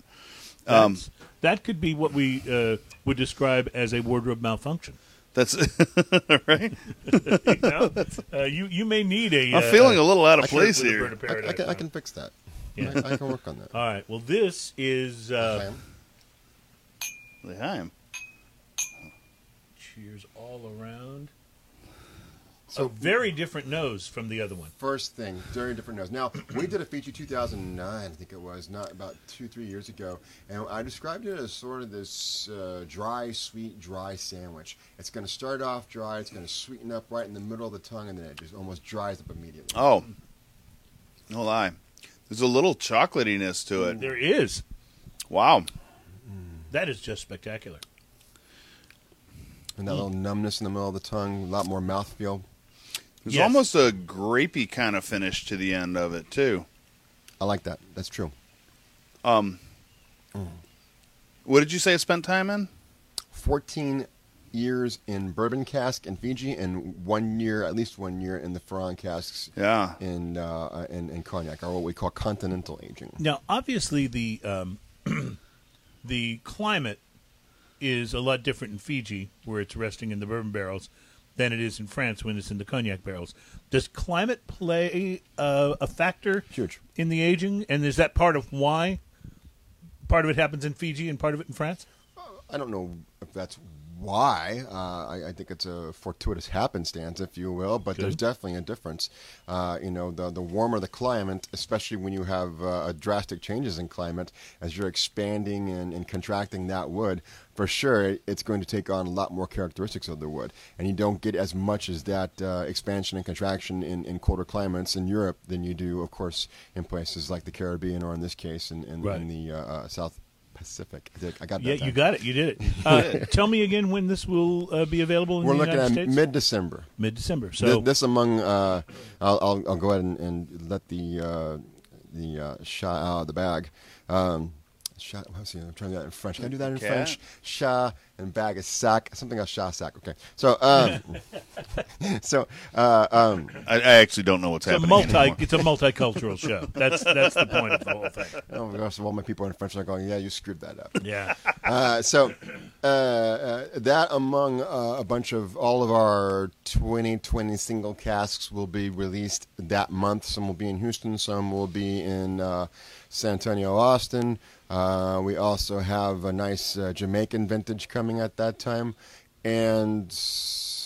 Um, that could be what we uh, would describe as a wardrobe malfunction. That's right. you, know? uh, you you may need a. I'm uh, feeling a little out of shirt place here. of I, I can, I can fix that. Yeah. I, I can work on that. All right. Well, this is uh, Sam? L'chaim. cheers all around. So a very different nose from the other one. First thing, very different nose. Now, we did a feature 2009, I think it was, not about two, three years ago, and I described it as sort of this uh, dry, sweet, dry sandwich. It's going to start off dry, it's going to sweeten up right in the middle of the tongue, and then it just almost dries up immediately. Oh, no lie. There's a little chocolatiness to it. There is. Wow. That is just spectacular. And that little numbness in the middle of the tongue, a lot more mouthfeel. There's Yes. almost a grapey kind of finish to the end of it too. I like that. That's true. Um, what did you say it spent time in? 14 years in bourbon cask in Fiji, and one year, at least one year, in the Ferrand casks Yeah. in, uh, in, in cognac, or what we call continental aging. Now, obviously, the um, the climate is a lot different in Fiji, where it's resting in the bourbon barrels, than it is in France when it's in the cognac barrels. Does climate play uh, a factor Huge. in the aging, and is that part of why part of it happens in Fiji and part of it in France? I don't know if that's why. Uh, I, I think it's a fortuitous happenstance, if you will, but there's definitely a difference. Uh, you know, the the warmer the climate, especially when you have uh, drastic changes in climate, as you're expanding and, and contracting that wood, for sure it's going to take on a lot more characteristics of the wood, and you don't get as much as that uh, expansion and contraction in, in colder climates in Europe than you do, of course, in places like the Caribbean or in this case in, in, Right. in the uh, uh, South Pacific. I, got that. Yeah, time. you got it. You did it. Uh, tell me again when this will uh, be available in the United States. We're looking United at mid December. Mid December. So Th- this among, uh, I'll, I'll, I'll go ahead and, and let the uh, the uh, shot out of the bag. Um, shot, let's see, I'm trying to do that in French. Can I do that in Cat? French? Shot and bag is sack. Something else, shot sack. Okay. So, um, so, uh, um, I, I actually don't know what's it's a happening. multi. anymore. It's a multicultural show. That's that's the point of the whole thing. oh my gosh, all my people in French are going, yeah, you screwed that up. Yeah. Uh, so uh, uh, that among uh, a bunch of all of our 2020 single casks will be released that month. Some will be in Houston, some will be in uh, San Antonio, Austin. Uh, we also have a nice uh, Jamaican vintage coming at that time, and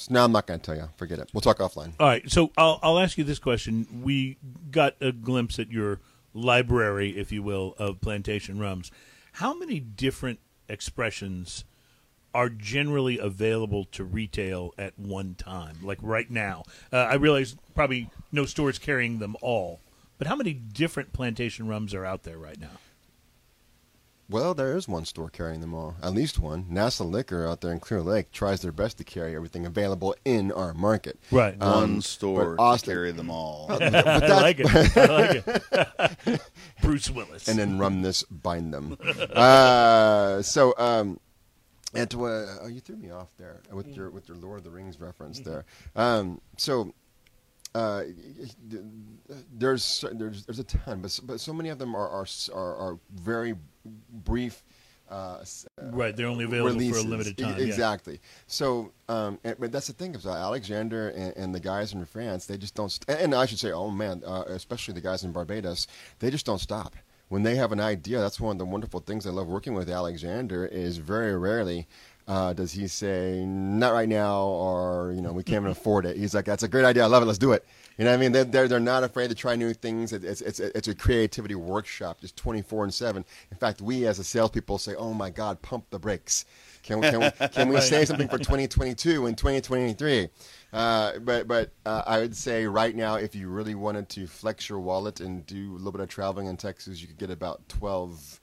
no, I'm not going to tell you. Forget it. We'll talk offline. All right, so I'll I'll ask you this question. We got a glimpse at your library, if you will, of plantation rums. How many different expressions are generally available to retail at one time? Like right now, uh, I realize probably no stores carrying them all, but how many different plantation rums are out there right now? Well, there is one store carrying them all. At least one. NASA Liquor out there in Clear Lake tries their best to carry everything available in our market. Right. One Um, store but to Austin- carry them all. But I like it. I like it. Bruce Willis. and then run this, bind them. Uh, so, um, and to, uh, oh, you threw me off there with your with your Lord of the Rings reference there. Um, so, uh, there's there's there's a ton, but but so many of them are are are, are very brief. Uh, right, they're only available releases. for a limited time. yeah. Exactly. So, um, and, but that's the thing is uh, Alexander and, and the guys in France, they just don't. St- and I should say, oh man, uh, especially the guys in Barbados, they just don't stop. when they have an idea, that's one of the wonderful things I love working with Alexander. Is very rarely uh, does he say not right now or you know we can't even afford it. He's like that's a great idea. I love it. Let's do it. You know what I mean? They're, they're, they're not afraid to try new things. It's, it's, it's a creativity workshop, just 24 and 7. In fact, we as a salespeople say, oh my God, pump the brakes. Can we, can we, can we say something for 2022 and 2023? Uh, but but uh, I would say right now, if you really wanted to flex your wallet and do a little bit of traveling in Texas, you could get about 12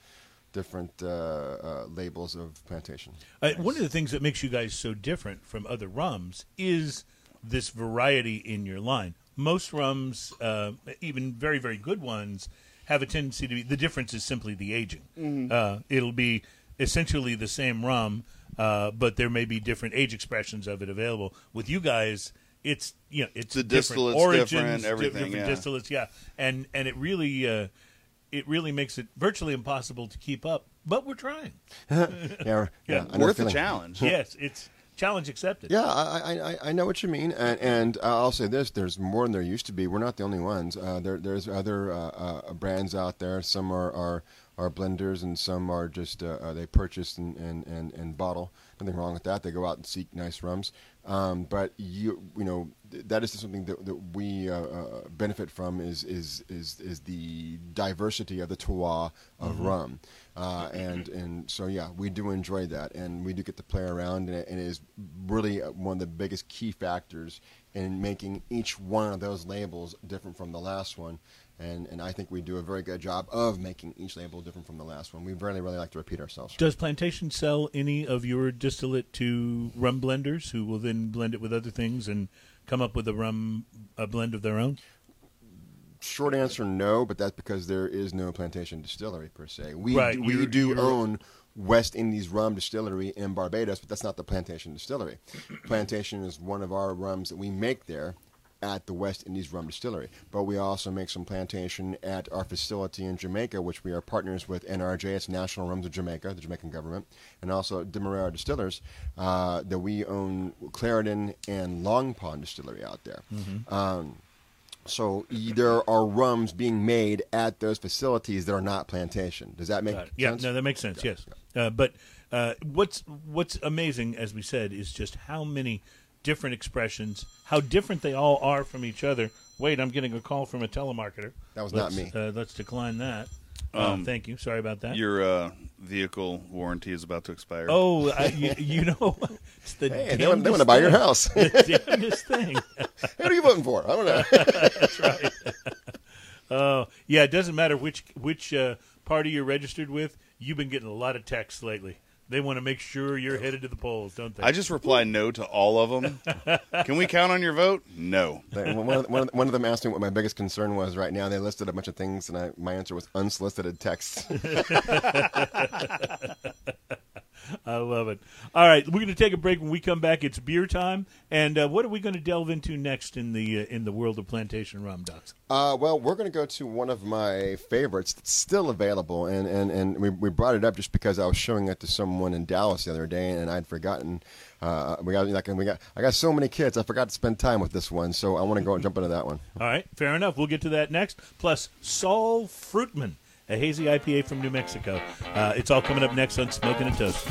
different uh, uh, labels of plantation. Uh, one of the things that makes you guys so different from other rums is this variety in your line. Most rums, uh, even very very good ones, have a tendency to be. The difference is simply the aging. Mm-hmm. Uh, it'll be essentially the same rum, uh, but there may be different age expressions of it available. With you guys, it's you know it's The different distillate's origins, different, everything, different yeah. distillates, yeah, and and it really uh, it really makes it virtually impossible to keep up. But we're trying. Yeah, Yeah. yeah, I know Worth the challenge. yes, it's challenge accepted. Yeah, I, I, I- I know what you mean, and, and I'll say this: there's more than there used to be. We're not the only ones. Uh, there, there's other uh, uh, brands out there. Some are, are are blenders, and some are just uh, uh, they purchase and, and, and, and bottle. Nothing wrong with that. They go out and seek nice rums. Um, but you you know that is something that, that we uh, uh, benefit from is is is is the diversity of the terroir of rum, uh, and and so yeah, we do enjoy that, and we do get to play around, and it, and it is really uh, one of the biggest key factors in making each one of those labels different from the last one. And, and I think we do a very good job of making each label different from the last one. We really, really like to repeat ourselves. Does Plantation sell any of your distillate to rum blenders who will then blend it with other things and come up with a rum a blend of their own? Short answer, no, but that's because there is no plantation distillery per se. We Right, we you're- do own West Indies Rum Distillery in Barbados, but that's not the plantation distillery. plantation is one of our rums that we make there at the West Indies Rum Distillery. But we also make some plantation at our facility in Jamaica, which we are partners with NRJ. It's National Rums of Jamaica, the Jamaican government, and also Demerara Distillers uh, that we own Clarendon and Long Pond Distillery out there. Um, so there are rums being made at those facilities that are not plantation. Does that make it. Yeah, sense? no, that makes sense. Yes, uh, but uh, what's what's amazing, as we said, is just how many different expressions, how different they all are from each other. Wait, I'm getting a call from a telemarketer. That was not Let's, me. Uh, let's decline that. Uh, Um, thank you. Sorry about that. Your uh, vehicle warranty is about to expire. Oh, I, you, you know, it's the Hey, they want, they want to buy your thing. house. The damnedest thing. Who are you voting for? I don't know. That's right. Oh, yeah. It doesn't matter which which uh, party you're registered with. You've been getting a lot of texts lately. They want to make sure you're headed to the polls, don't they? I just reply no to all of them. Can we count on your vote? No. They- one, of, one, of, one of them asked me what my biggest concern was right now. They listed a bunch of things, and I, my answer was unsolicited texts. I love it. All right, we're going to take a break. When we come back, it's beer time. And uh, what are we going to delve into next in the uh, in the world of plantation rum, Docs? Uh, well, we're going to go to one of my favorites that's still available, and, and, and we, we brought it up just because I was showing it to someone in Dallas the other day, and I'd forgotten. Uh, we got like we got I got so many kids, I forgot to spend time with this one, so I want to go and jump into that one. All right, fair enough. We'll get to that next. Plus, Saul Fruitman, a hazy IPA from New Mexico. Uh, it's all coming up next on Smoking and Toast.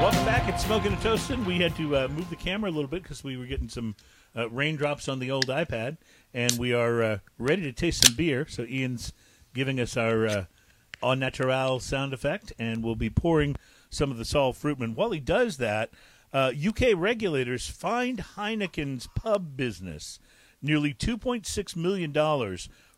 Welcome back at Smoking and Toasting. We had to uh, move the camera a little bit because we were getting some uh, raindrops on the old iPad, and we are uh, ready to taste some beer. So Ian's giving us our uh, au natural sound effect, and we'll be pouring some of the Saul Fruitman. While he does that, uh, UK regulators fined Heineken's pub business nearly $2.6 million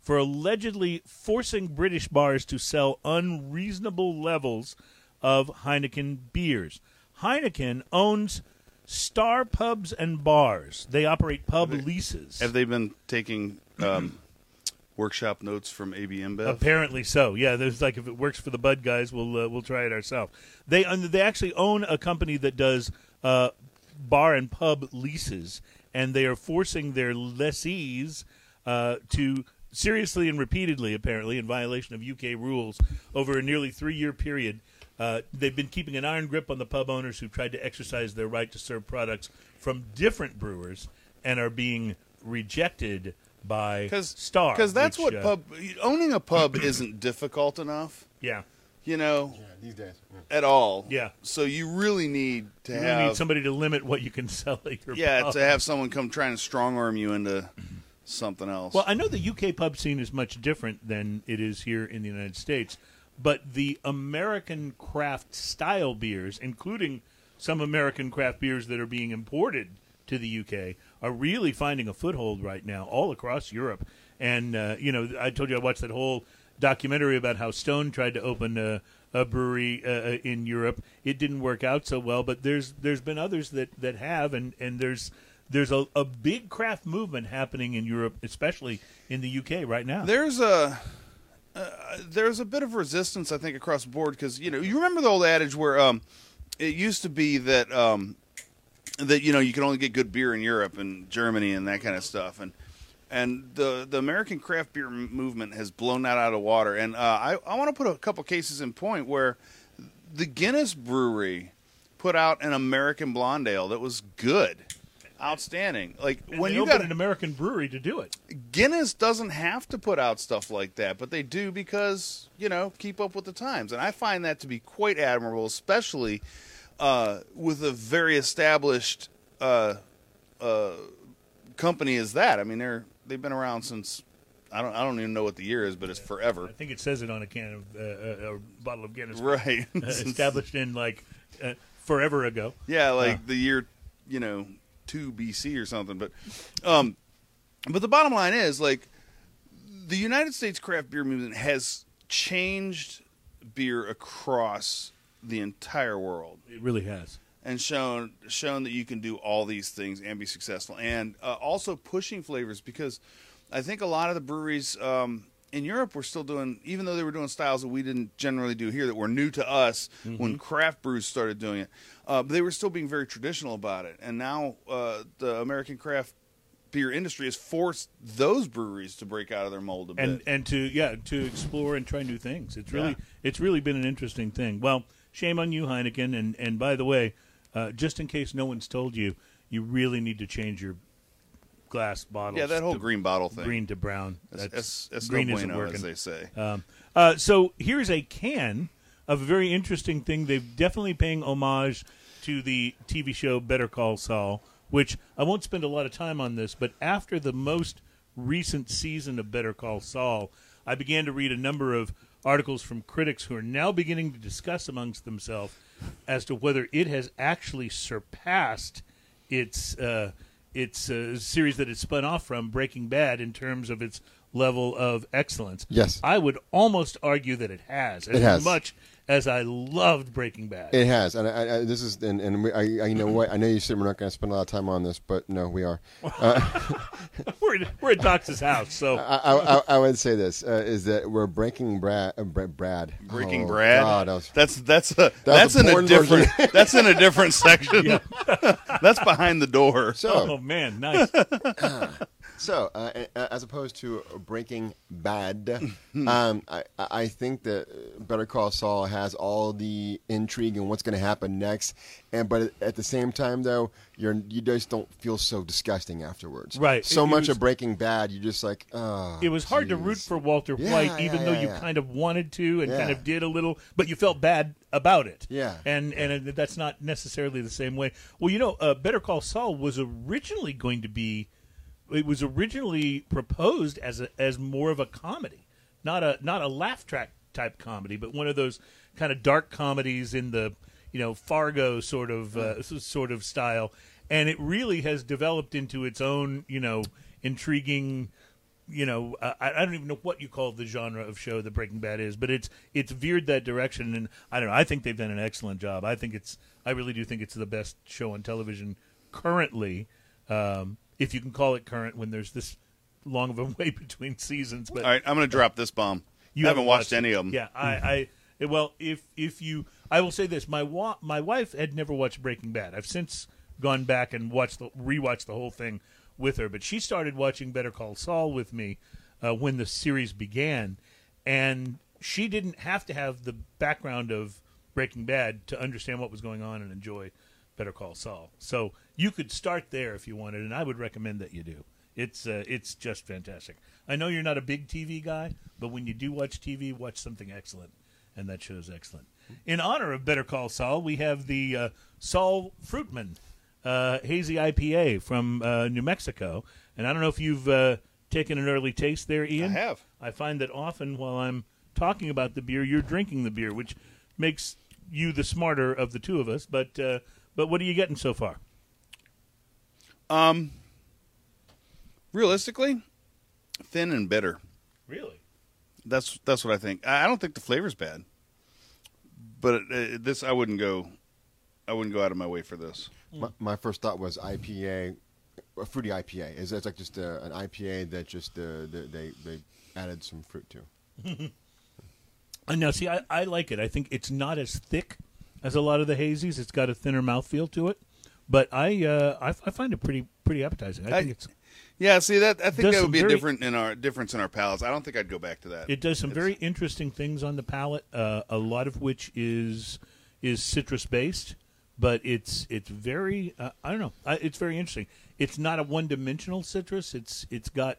for allegedly forcing British bars to sell unreasonable levels of Heineken beers. Heineken owns Star Pubs and Bars. They operate pub leases. Have they been taking um, workshop notes from AB InBev? Apparently so. Yeah, there's like if it works for the Bud guys, we'll uh, we'll try it ourselves. They uh, they actually own a company that does uh, bar and pub leases, and they are forcing their lessees uh, to seriously and repeatedly, apparently in violation of UK rules, over a nearly three year period. Uh, they've been keeping an iron grip on the pub owners who've tried to exercise their right to serve products from different brewers and are being rejected by Because Star. Because that's which, what uh, pub owning a pub isn't difficult enough, Yeah, you know, these days. at all. Yeah. So you really need to you have need somebody to limit what you can sell at your yeah pub. to have someone come try and strong arm you into something else. Well, I know the UK pub scene is much different than it is here in the United States, but the American craft style beers, including some American craft beers that are being imported to the UK, are really finding a foothold right now all across Europe. And uh, you know, I told you I watched that whole documentary about how Stone tried to open a, a brewery uh, in Europe. It didn't work out so well, but there's there's been others that, that have, and, and there's there's a, a big craft movement happening in Europe, especially in the UK right now. there's a uh, there's a bit of resistance I think across the board because you know you remember the old adage where um, it used to be that um, that you know you can only get good beer in Europe and Germany and that kind of stuff and and the the American craft beer movement has blown that out of water and uh, I I want to put a couple cases in point where the Guinness Brewery put out an American blonde ale that was good. Outstanding! Like And when you got an American brewery to do it. Guinness doesn't have to put out stuff like that, but they do because you know keep up with the times, and I find that to be quite admirable, especially uh, with a very established uh, uh, company as that. I mean, they're they've been around since I don't I don't even know what the year is, but it's forever, I think it says it on a can of uh, a, a bottle of Guinness, right? uh, established in like uh, forever ago. Yeah, like Uh. the year, you know, two BC or something. But, um, but the bottom line is like the United States craft beer movement has changed beer across the entire world It really has. And shown shown that you can do all these things and be successful, and uh, also pushing flavors because I think a lot of the breweries um, in Europe were still doing, even though they were doing styles that we didn't generally do here that were new to us when craft brews started doing it, uh, but they were still being very traditional about it. And now uh, the American craft beer industry has forced those breweries to break out of their mold a bit. and and to yeah to explore and try new things. It's really Yeah. it's really been an interesting thing. Well, shame on you, Heineken. And and by the way, uh, just in case no one's told you, you really need to change your glass bottles. yeah, that whole green bottle thing. green to brown. That's, That's, that's, green no isn't working. as they say. Um, uh, so here's a can of a very interesting thing. They're definitely paying homage to the TV show Better Call Saul, which I won't spend a lot of time on this, but after the most recent season of Better Call Saul, I began to read a number of articles from critics who are now beginning to discuss amongst themselves as to whether it has actually surpassed its uh, its uh, series that it spun off from Breaking Bad in terms of its level of excellence. Yes. I would almost argue that it has as It has. much as I loved Breaking Bad. It has, and I, I, this is, and, and we, I, I, you know what? I know you said we're not going to spend a lot of time on this, but no, we are. we're, at- we're at Doc's house, so I, I, I- I would say this uh, is that we're breaking Brad. Uh, Bra- Brad. Breaking Oh, Brad. God, that was- that's that's a that's, a in a different that's in a different section. That's behind the door. so, oh man, nice. So, uh, as opposed to Breaking Bad, um, I, I think that Better Call Saul has all the intrigue and what's going to happen next, and but at the same time, though, you're you just don't feel so disgusting afterwards. Right. So It- it much was- of Breaking Bad, you just like, oh. it was hard to root for Walter Yeah, White, even yeah, though yeah, you kind of wanted to and kind of did a little, but you felt bad about it. Yeah. and and that's not necessarily the same way. Well, you know, uh, Better Call Saul was originally going to be, it was originally proposed as a as more of a comedy, not a not a laugh track type comedy, but one of those kind of dark comedies in the you know Fargo sort of uh, sort of style, and it really has developed into its own you know intriguing you know, uh, I, I don't even know what you call the genre of show that Breaking Bad is, but it's it's veered that direction, and I don't know. I think they've done an excellent job. I think it's, I really do think it's the best show on television currently, um, if you can call it current when there's this long of a wait between seasons. But All right, I'm going to drop this bomb. you haven't watched it. any of them. Yeah, I, I eh, well, if if you, I will say this: my wa- my wife had never watched Breaking Bad. I've since gone back and watched the rewatched the whole thing with her, but she started watching Better Call Saul with me uh, when the series began, and she didn't have to have the background of Breaking Bad to understand what was going on and enjoy Better Call Saul. So you could start there if you wanted, and I would recommend that you do. It's uh, it's just fantastic. I know you're not a big TV guy, but when you do watch TV, watch something excellent, and that show's excellent. In honor of Better Call Saul, we have the uh, Saul Fruitman uh, Hazy IPA from uh, New Mexico, and I don't know if you've uh, taken an early taste there, Ian. I have. I find that often while I'm talking about the beer, you're drinking the beer, which makes you the smarter of the two of us. But uh, but what are you getting so far? Um, realistically, thin and bitter. Really? That's that's what I think. I I don't think the flavor's bad, but uh, this I wouldn't go. I wouldn't go out of my way for this. My, my first thought was IPA, a fruity IPA. Is it's like just a, an IPA that just uh, they, they they added some fruit to. And now, see, I, I like it. I think it's not as thick as a lot of the hazies. It's got a thinner mouthfeel to it, but I uh, I, I find it pretty pretty appetizing. I, I- think it's Yeah, see that I think that would be very- a different in our difference in our palates. I don't think I'd go back to that. it does some It's- very interesting things on the palate. Uh, a lot of which is is citrus based, but it's it's very uh, I don't know. I, it's very interesting. It's not a one dimensional citrus. It's it's got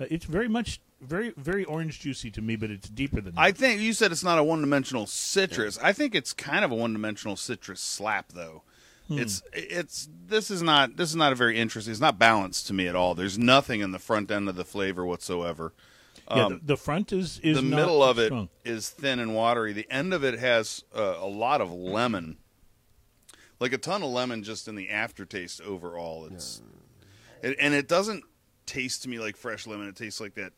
uh, it's very much very very orange juicy to me, but it's deeper than that. I think you said it's not a one-dimensional citrus. I think it's kind of a one-dimensional citrus slap, though. Hmm. It's it's this is not this is not a very interesting. It's not balanced to me at all. There's nothing in the front end of the flavor whatsoever. yeah, um, the, the front is is the not middle of it is thin and watery. The end of it has uh, a lot of lemon, like a ton of lemon, just in the aftertaste. Overall, it's it, and it doesn't taste to me like fresh lemon. It tastes like that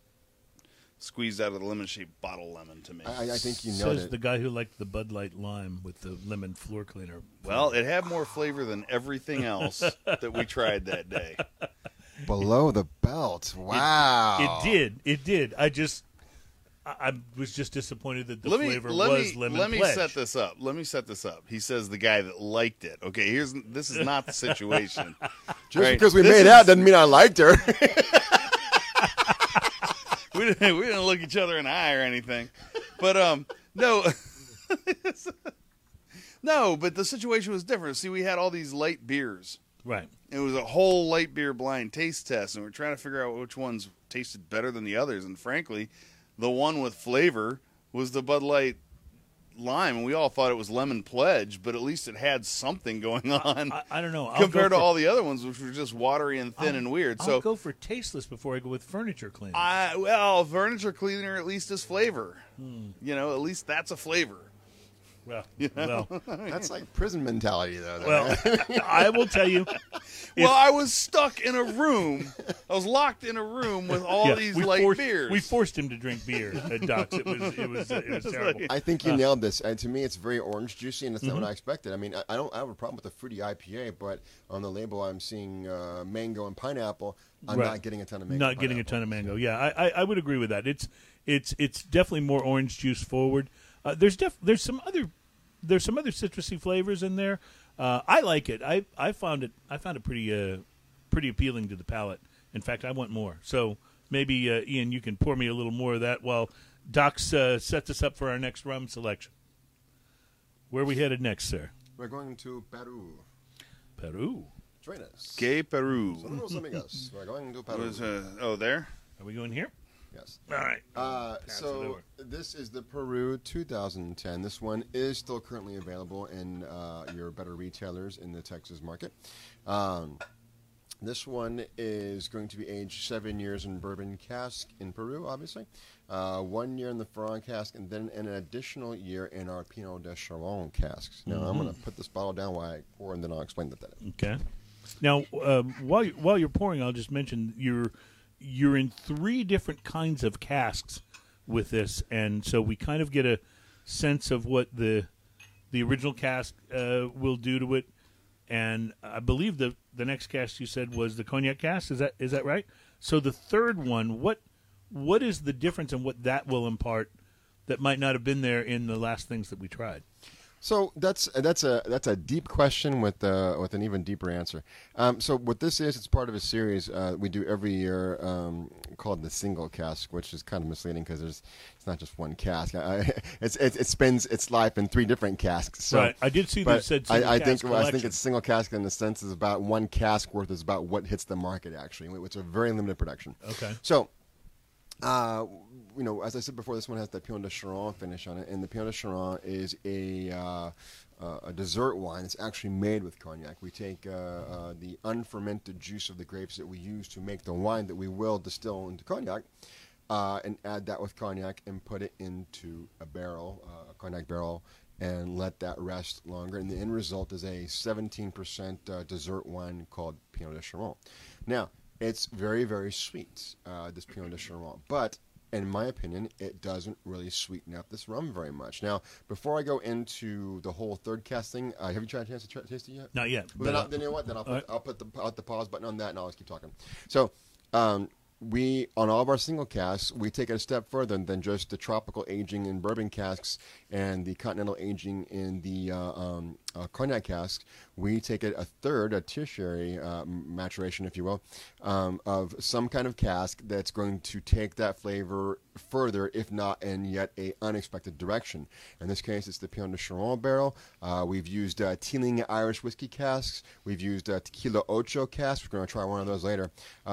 squeezed out of the lemon shaped bottle lemon to me. I, I think you know Says it. the guy who liked the Bud Light lime with the lemon floor cleaner. Well, it had more flavor than everything else that we tried that day. Below the belt. Wow. It did. It did. I just, I, I was just disappointed that the let me flavor let was me lemon let me pledge. set this up. Let me set this up. He says the guy that liked it. Okay, here's this is not the situation. Just Right. because we This made is- out doesn't mean I liked her. we didn't we didn't look each other in the eye or anything. But um no No, but the situation was different. See, we had all these light beers. Right. It was a whole light beer blind taste test, and we're trying to figure out which ones tasted better than the others. And frankly, the one with flavor was the Bud Light lime, and we all thought it was lemon pledge, but at least it had something going on I, I don't know. I'll compared to for, all the other ones, which were just watery and thin I'll- and weird. I'll so go for tasteless before I go with furniture cleaner. I well, furniture cleaner at least is flavor. Hmm. You know, at least that's a flavor. Well, well, That's like prison mentality, though. though, well. man. I will tell you. well, I was stuck in a room. I was locked in a room with all yeah, these we light forced, beers. We forced him to drink beer at Doc's. It was it was uh, it was terrible. I think you nailed this. And to me, it's very orange juicy, and it's Mm-hmm. not what I expected. I mean, I, I don't I have a problem with the fruity IPA, but on the label, I'm seeing uh, mango and pineapple. I'm Right. not getting a ton of mango. Not getting a ton of mango. Yeah, I, I, I would agree with that. It's it's it's definitely more orange juice forward. Uh, there's def- there's some other there's some other citrusy flavors in there. Uh, I like it. I, I found it I found it pretty uh, pretty appealing to the palate. In fact, I want more. So maybe uh, Ian, you can pour me a little more of that while Doc's uh, sets us up for our next rum selection. Where are we headed next, sir? We're going to Peru. Peru. Join us. Gay Peru. Saludos, amigos. We're going to Peru. Was, uh, oh, there? Are we going here? Yes. All right. Uh, so this is the Peru 2010. This one is still currently available in uh, your better retailers in the Texas market. Um, this one is going to be aged seven years in bourbon cask in Peru, obviously. Uh, one year in the Ferrand cask, and then an additional year in our Pineau des Charentes casks. Now, I'm going to put this bottle down while I pour, and then I'll explain what that is. Okay. Now, um, while you- while you're pouring, I'll just mention you're you're in three different kinds of casks with this, and so we kind of get a sense of what the the original cask uh, will do to it. And I believe the the next cask you said was the cognac cask. Is that is that right? So the third one, what what is the difference and what that will impart that might not have been there in the last things that we tried? So that's that's a that's a deep question with uh, with an even deeper answer. Um, so what this is, it's part of a series uh, we do every year um, called the single cask, which is kind of misleading because there's it's not just one cask. I, it's, it, it spends its life in three different casks. So, Right. I did see that said I, single I think I think it's single cask in the sense is about one cask worth is about what hits the market actually. It's a very limited production. Okay. So uh, you know, as I said before, this one has the Pineau des Charentes finish on it, and the Pineau des Charentes is a uh, uh, a dessert wine. It's actually made with cognac. We take uh, uh, the unfermented juice of the grapes that we use to make the wine that we will distill into cognac, uh, and add that with cognac and put it into a barrel, a cognac barrel, and let that rest longer. And the end result is a 17% uh, dessert wine called Pineau des Charentes. Now, it's very, very sweet, uh, this Pineau des Charentes, but in my opinion, it doesn't really sweeten up this rum very much. Now, before I go into the whole third casting, uh, have you tried a chance to try, taste it yet? Not yet. Well, then, I'll, then you know what? Then I'll put, right. I'll put the I'll the pause button on that, and I'll just keep talking. So, um, we on all of our single casks, we take it a step further than just the tropical aging in bourbon casks and the continental aging in the uh, um, uh, cognac. We take it a third, a tertiary uh, maturation, if you will, um, of some kind of cask that's going to take that flavor further, if not in yet a unexpected direction. In this case, it's the Pineau des Charentes barrel. Uh, we've used uh, Teeling Irish whiskey casks. We've used uh, Tequila Ocho casks. We're going to try one of those later.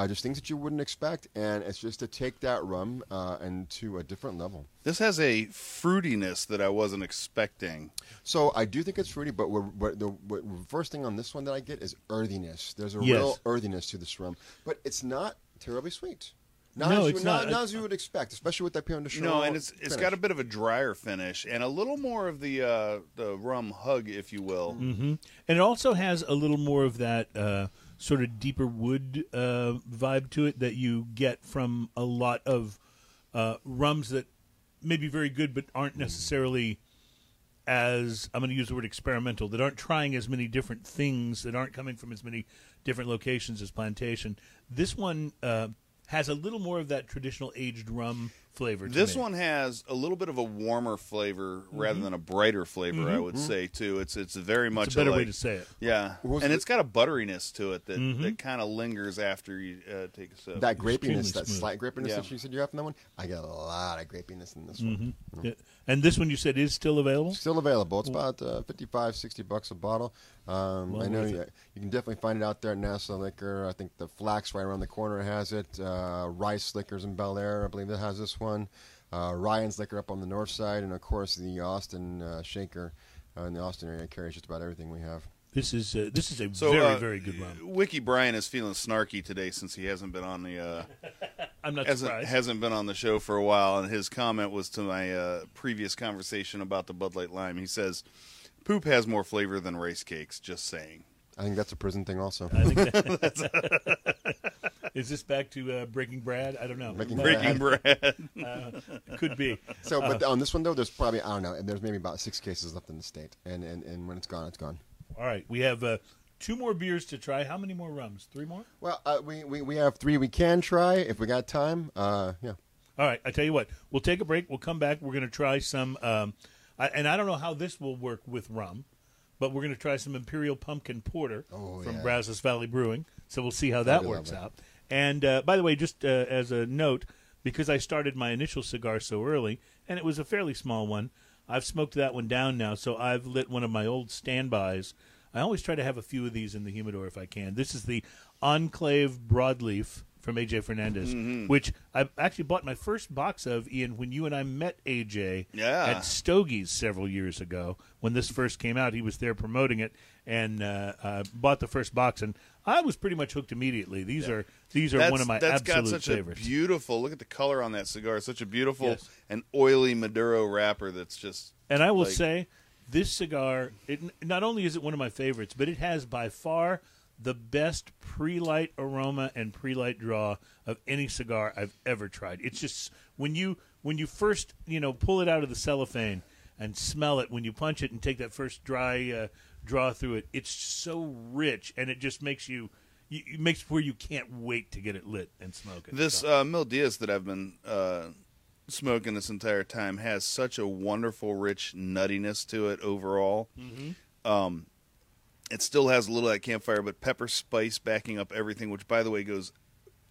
Just things that you wouldn't expect, and it's just to take that rum and to a different level. This has a fruitiness that I wasn't expecting. So I do think it's fruity, but we're, we're, the we're, first thing on this one that I get is earthiness. There's a Yes. real earthiness to this rum, but it's not terribly sweet. Not No, as it's you, not. Not, as you would expect, especially with that Pinot de You Charon. know, and it's it's got a bit of a drier finish and a little more of the uh, the rum hug, if you will. hmm And it also has a little more of that uh, sort of deeper wood uh, vibe to it that you get from a lot of uh, rums that may be very good but aren't necessarily as I'm going to use the word experimental that aren't trying as many different things that aren't coming from as many different locations as plantation. This one uh, has a little more of that traditional aged rum flavor. To This me. one has a little bit of a warmer flavor rather mm-hmm. than a brighter flavor. I mm-hmm. would mm-hmm. say too. It's it's very much it's a better way like- to say it. Yeah, Was and it- it's got a butteriness to it that, Mm-hmm. that kind of lingers after you uh, take a sip. that grapiness, that smooth. slight grapiness Yeah. that you said you have from that one. I get a lot of grapiness in this one. Yeah. And this one you said is still available. Still available. It's about uh, 55, 60 bucks a bottle. Um, I know you, you can definitely find it out there at Nassau Liquor. I think the Flax right around the corner has it. Uh, Rice Liquors in Bellaire, I believe that has this one. Uh, Ryan's Liquor up on the north side, and of course the Austin uh, Shaker uh, in the Austin area carries just about everything we have. This is uh, this is a So, very uh, very good rum. Wiki Brian is feeling snarky today since he hasn't been on the uh, I'm not hasn't surprised. hasn't been on the show for a while, and his comment was to my uh, previous conversation about the Bud Light Lime. He says, "Poop has more flavor than rice cakes." Just saying. I think that's a prison thing also. I think that, is this back to uh, Breaking Brad? I don't know. Breaking Uh, Breaking bread. could be. So, but on this one though, there's probably I don't know. And there's maybe about six cases left in the state, and and, and when it's gone, it's gone. All right, we have uh, two more beers to try. How many more rums? Three more. Well, uh, we, we we have three we can try if we got time. Uh, yeah. All right, I tell you what. We'll take a break. We'll come back. We're going to try some, um, I, and I don't know how this will work with rum, but we're going to try some Imperial Pumpkin Porter Oh, from yeah. Brazos Valley Brewing. So we'll see how that works out. And uh, by the way, just uh, as a note, because I started my initial cigar so early, and it was a fairly small one, I've smoked that one down now. So I've lit one of my old standbys. I always try to have a few of these in the humidor if I can. This is the Enclave Broadleaf from AJ Fernandez, Mm-hmm. which I actually bought my first box of Ian when you and I met AJ Yeah. at Stogie's several years ago when this first came out. He was there promoting it and uh, uh, bought the first box, and I was pretty much hooked immediately. These are these are That's, one of my that's absolute got such favorites. a beautiful. Look at the color on that cigar. Such a beautiful Yes. and oily Maduro wrapper. That's just. And I will like- say, this cigar, it not only is it one of my favorites, but it has by far the best pre-light aroma and pre-light draw of any cigar I've ever tried. It's just when you when you first you know pull it out of the cellophane and smell it when you punch it and take that first dry uh, draw through it, it's so rich and it just makes you. you- It makes where you can't wait to get it lit and smoke it. This So- uh, Mil Diaz that I've been uh, smoking this entire time has such a wonderful, rich nuttiness to it overall. Um, it still has a little of that campfire, but pepper spice backing up everything, which, by the way, goes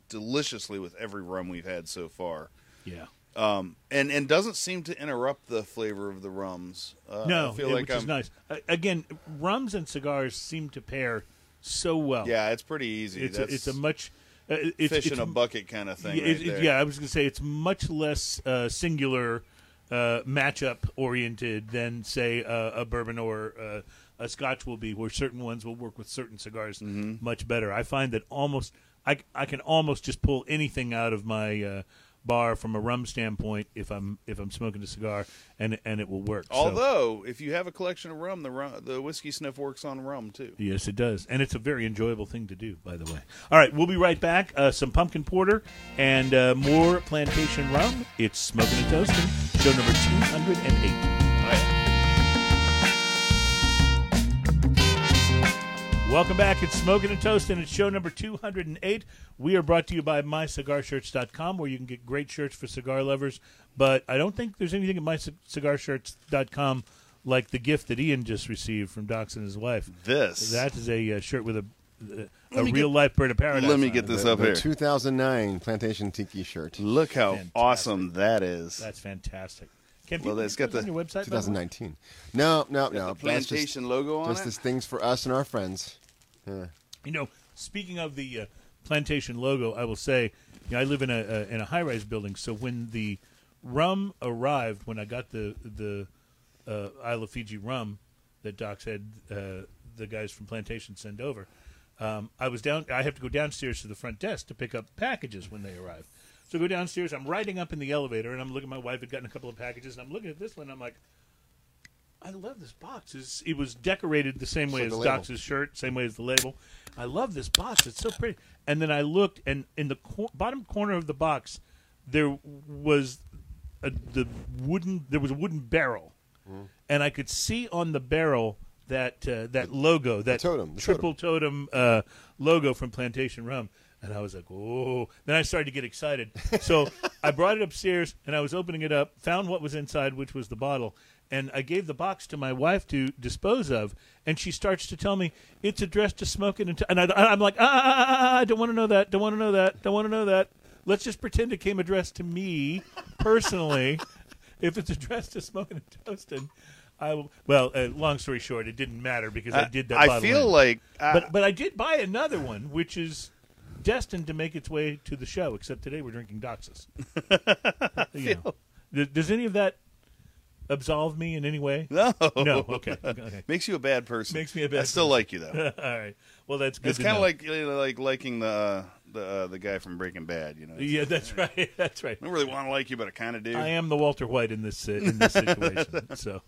deliciously with every rum we've had so far. Yeah. Um, and and doesn't seem to interrupt the flavor of the rums. Uh, No, I feel it- like which I'm, is nice. Again, rums and cigars seem to pair so well. Yeah, it's pretty easy. it's a, it's a much uh, it's, fish it's, in a bucket kind of thing. Yeah, right it- it- yeah, I was going to say it's much less uh, singular uh, matchup oriented than say uh, a bourbon or uh, a Scotch will be, where certain ones will work with certain cigars Mm-hmm. much better. I find that almost I I can almost just pull anything out of my uh, bar from a rum standpoint if I'm if I'm smoking a cigar and and it will work. So- Although, if you have a collection of rum, the rum, the whiskey sniff works on rum too. Yes, it does, and it's a very enjoyable thing to do. By the way. All right, we'll be right back. Uh, some pumpkin porter and uh, more plantation rum. It's smoking and toasting. Show number two hundred and eight. Welcome back. It's Smoking and Toasting. It's show number 208. We are brought to you by MyCigarShirts.com, where you can get great shirts for cigar lovers. But I don't think there's anything at MyCigarShirts.com like the gift that Ian just received from Docs and his wife. This That is a uh, shirt with a a Let me real life bird of paradise. Let me get this The- up the here. 2009 Plantation Tiki shirt. Look how Fantastic. awesome that is. That's fantastic. Can Well, it's got the on your website. by the way? 2019. No, no, no. The plantation just, logo on just it. this things for us and our friends. Yeah. You know, speaking of the uh, plantation logo, I will say, you know, I live in a, a in a high rise building. So when the rum arrived, when I got the the uh, Isle of Fiji rum that Docs had uh, the guys from plantation send over, um, I was down. I have to go downstairs to the front desk to pick up packages when they arrive. So I go downstairs. I'm riding up in the elevator, and I'm looking. My wife had gotten a couple of packages, and I'm looking at this one. I'm like. I love this box. It's, it was decorated the same way like as the. Doc's shirt, same way as the label. I love this box. It's so pretty. And then I looked, and in the cor- bottom corner of the box, there was a, the wooden. There was a wooden barrel, Mm. and I could see on the barrel that uh, that logo, that totem, the triple totem, uh, logo from Plantation Rum. And I was like, "Oh!" Then I started to get excited. So I brought it upstairs, and I was opening it up, found what was inside, which was the bottle, and I gave the box to my wife to dispose of. And she starts to tell me it's addressed to smoking, and, t-. and I, I'm like, ah, ah, ah, ah, I don't want to know that. Don't want to know that. Don't want to know that. Let's just pretend it came addressed to me personally. if it's addressed to smoking and toasting, I will. Well, uh, long story short, it didn't matter because I did that. I feel in. like uh, but but I did buy another one, which is destined to make its way to the show. Except today we're drinking Doxus. You know. Th- Does any of that absolve me in any way? no, No. Okay. okay. makes you a bad person. Makes me a bad I still person. like you though. All right. Well, that's good. it's to kind of know. like you know, like liking the the uh, the guy from Breaking Bad. You know, Yeah, that's right. That's right. I don't really want to like you, but I kind of do. I am the Walter White in this uh, in this situation. so,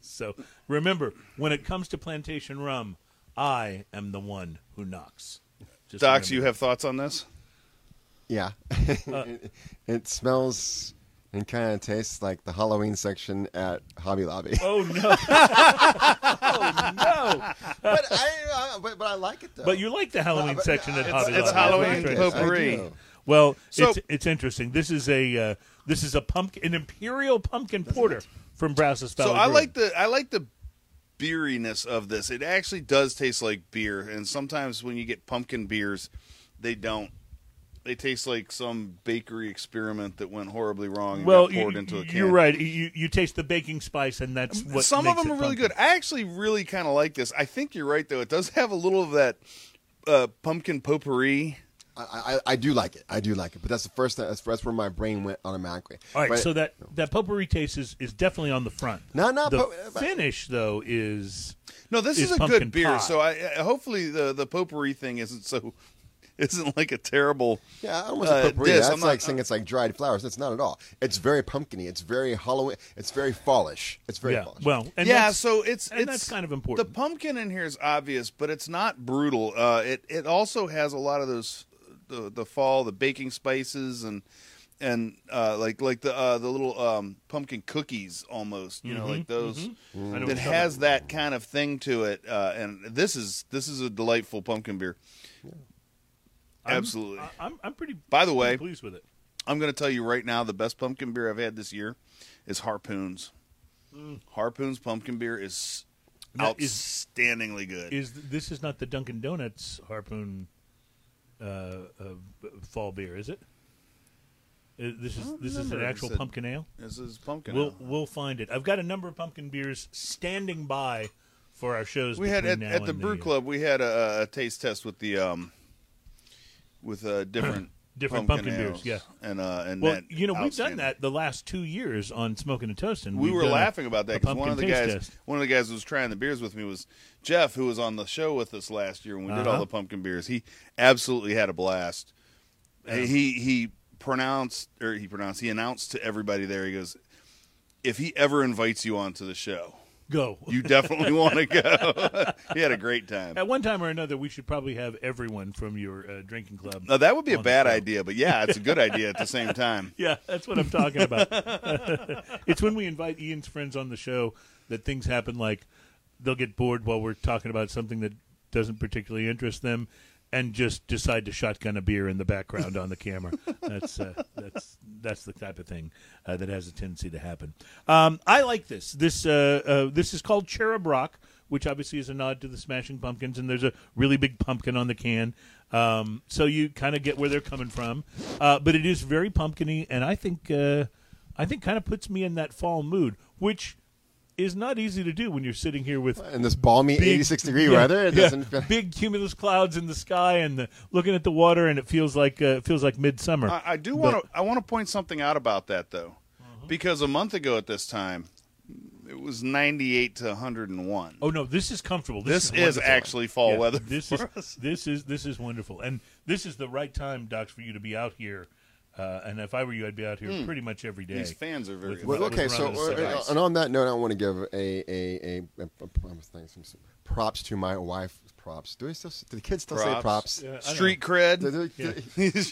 so remember, when it comes to plantation rum, I am the one who knocks. Just Docs, remember you have thoughts on this? Yeah. Uh, it, it smells and kind of tastes like the Halloween section at Hobby Lobby. Oh no! oh no! but, I, uh, but, but I like it though. But you like the Halloween but- section at it's- Hobby it's Lobby. It's Halloween That's potpourri. I. Well, So- it's it's interesting. This is a uh, this is a pumpkin, an imperial pumpkin porter from Brazos Valley. So I Brewing. like the I like the beeriness of this. It actually does taste like beer, and sometimes when you get pumpkin beers, they don't. They taste like some bakery experiment that went horribly wrong and Well, got poured you, into a can. you're right. You you taste the baking spice, and that's what Some of them are really pumpkin. good. I actually really kind of like this. I think you're right though. It does have a little of that uh, pumpkin potpourri. I, I, I do like it. I do like it. But that's the first. That's, that's where my brain went automatically. All right, But- so that that potpourri taste is, is definitely on the front. No, no, the po- but- finish though is No, this Is is, a good beer. pie. So I, I hopefully the the potpourri thing isn't so isn't like a terrible. Yeah, I almost uh, a potpourri. diss. That's I'm not- like saying it's like dried flowers. It's not at all. It's very pumpkiny. It's very Halloween. It's very fallish. It's very yeah. fallish. Well, and yeah, so it's and it's that's kind of important. The pumpkin in here is obvious, but it's not brutal. Uh, it it also has a lot of those the the fall, the baking spices, and and uh, like like the uh, the little um, pumpkin cookies almost. You know, like those. I know what That talking has that kind of thing to it, uh, and this is this is a delightful pumpkin beer. I'm- Absolutely. I- I'm I'm pretty. By the way- pleased with it. I'm going to tell you right now, the best pumpkin beer I've had this year is Harpoons. Harpoons pumpkin beer is is- outstandingly good. Is this is not the Dunkin' Donuts harpoon uh, uh, fall beer, is it? Uh, This is don't this is an remember if it actual said- pumpkin ale. this is pumpkin. We'll ale. we'll find it. I've got a number of pumpkin beers standing by for our shows. we had at, now at the and brew club we had a, a taste test with the um with uh, different Different pumpkin ales. beers, yeah. and uh and Well, you know, we've done that the last two years on Smoking and Toasting. we We've were laughing about that because one of the pumpkin guys test. one of the guys who was trying the beers with me was Jeff who was on the show with us last year when we did all Uh-huh. the pumpkin beers he absolutely had a blast he he pronounced or he pronounced he announced to everybody there he goes if he ever invites you onto the show Go. you definitely want to go he had a great time At one time or another, we should probably have everyone from your uh, drinking club. now that would be a bad idea but yeah it's a good idea at the same time Yeah, that's what I'm talking about. it's when we invite Ian's friends on the show that things happen like they'll get bored while we're talking about something that doesn't particularly interest them and just decide to shotgun a beer in the background on the camera. That's uh, that's that's the type of thing uh, that has a tendency to happen. Um, I like this. This uh, uh, this is called Cherub Rock, which obviously is a nod to the Smashing Pumpkins, and there's a really big pumpkin on the can. Um, so you kind of get where they're coming from, uh, but it is very pumpkiny, and I think uh, I think kind of puts me in that fall mood, which is not easy to do when you're sitting here with In this balmy big- 86 degree yeah, weather, it yeah, doesn't feel. big cumulus clouds in the sky and the, looking at the water, and it feels like uh, it feels like midsummer. I, I do want to. I want to point something out about that though, because a month ago at this time, it was 98 to 101. Oh no, this is comfortable. This, this is wonderful. actually fall Yeah, weather. This for is us. this is this is wonderful, and this is the right time, Docs, for you to be out here. Uh, and if I were you, I'd be out here pretty much every day. These fans are very. With- Well, Well, okay, so uh, and on that note, I want to give a a a, a, a promise thing, some, some props to my wife. Props. Do we still? Do the kids still say props? Yeah, Street cred. do- Yeah.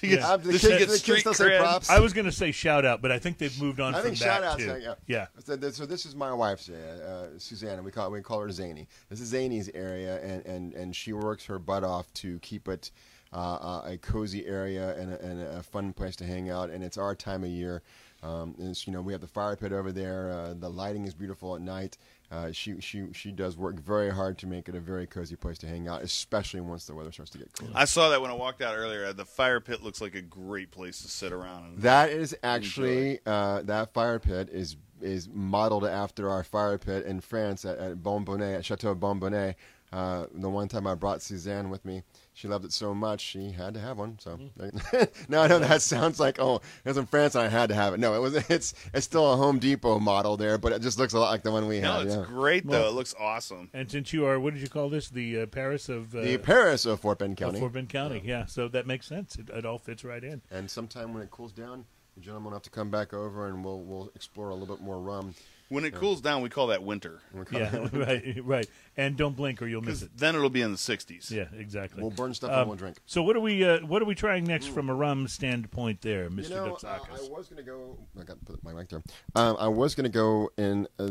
Yeah. uh, the kids, the kids street still say props. I was going to say shout out, but I think they've moved on I from think that shout out. too. So, yeah. yeah. So, so this is my wife, uh, uh, Susanna. We call we call her Zany. This is Zany's area, and, and, and she works her butt off to keep it uh, a cozy area and a, and a fun place to hang out. And it's our time of year. Um, you know, we have the fire pit over there. Uh, the lighting is beautiful at night. Uh, she she she does work very hard to make it a very cozy place to hang out, especially once the weather starts to get cool. I saw that when I walked out earlier. The fire pit looks like a great place to sit around. And, That is actually uh, that fire pit is is modeled after our fire pit in France at, at Bonbonnet at Chateau Bonbonnet. Uh, the one time I brought Suzanne with me, she loved it so much she had to have one. So now I know that sounds like oh, it was in France and I had to have it. No, it was. It's it's still a Home Depot model there, but it just looks a lot like the one we no, have. it's yeah. great though. Well- it looks awesome. And since you are, what did you call this? The uh, Paris of uh, The Paris of Fort Bend County. Fort Bend County. Yeah, so that makes sense. It, it all fits right in. and sometime when it cools down, the gentlemen will have to come back over and we'll we'll explore a little bit more rum. When it cools down, we call that winter. We'll call Yeah, it- right, right. And don't blink or you'll miss it. then it'll be in the 60s. Yeah, exactly. We'll burn stuff Um, and we'll drink. So what are we? Uh, what are we trying next from a rum standpoint there, Mister You know, uh, Doxakis? I was going to go. I got to put my mic there. Um, I was going to go in uh,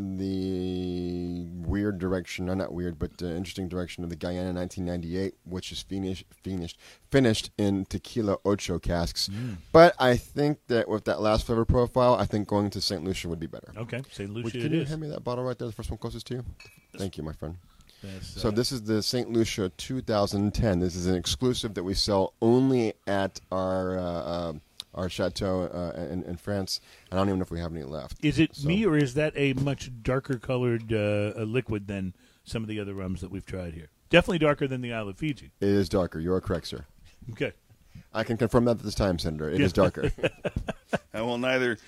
the weird direction, no, not weird, but uh, interesting direction of the Guyana 1998, which is finished, finished, finished in tequila ocho casks. Mm. But I think that with that last flavor profile, I think going to St. Lucia would be better. okay, St. Would- can you is. hand me that bottle right there, the first one closest to you? Thank you, my friend. That's, So uh, this is the St. Lucia 2010. This is an exclusive that we sell only at our uh, uh, our chateau uh, in, in France. I don't even know if we have any left. is it so- me or is that a much darker colored uh, liquid than some of the other rums that we've tried here? Definitely darker than the Isle of Fiji. It is darker. You are correct, sir. Okay. I can confirm that at this time, Senator. It is darker. I will neither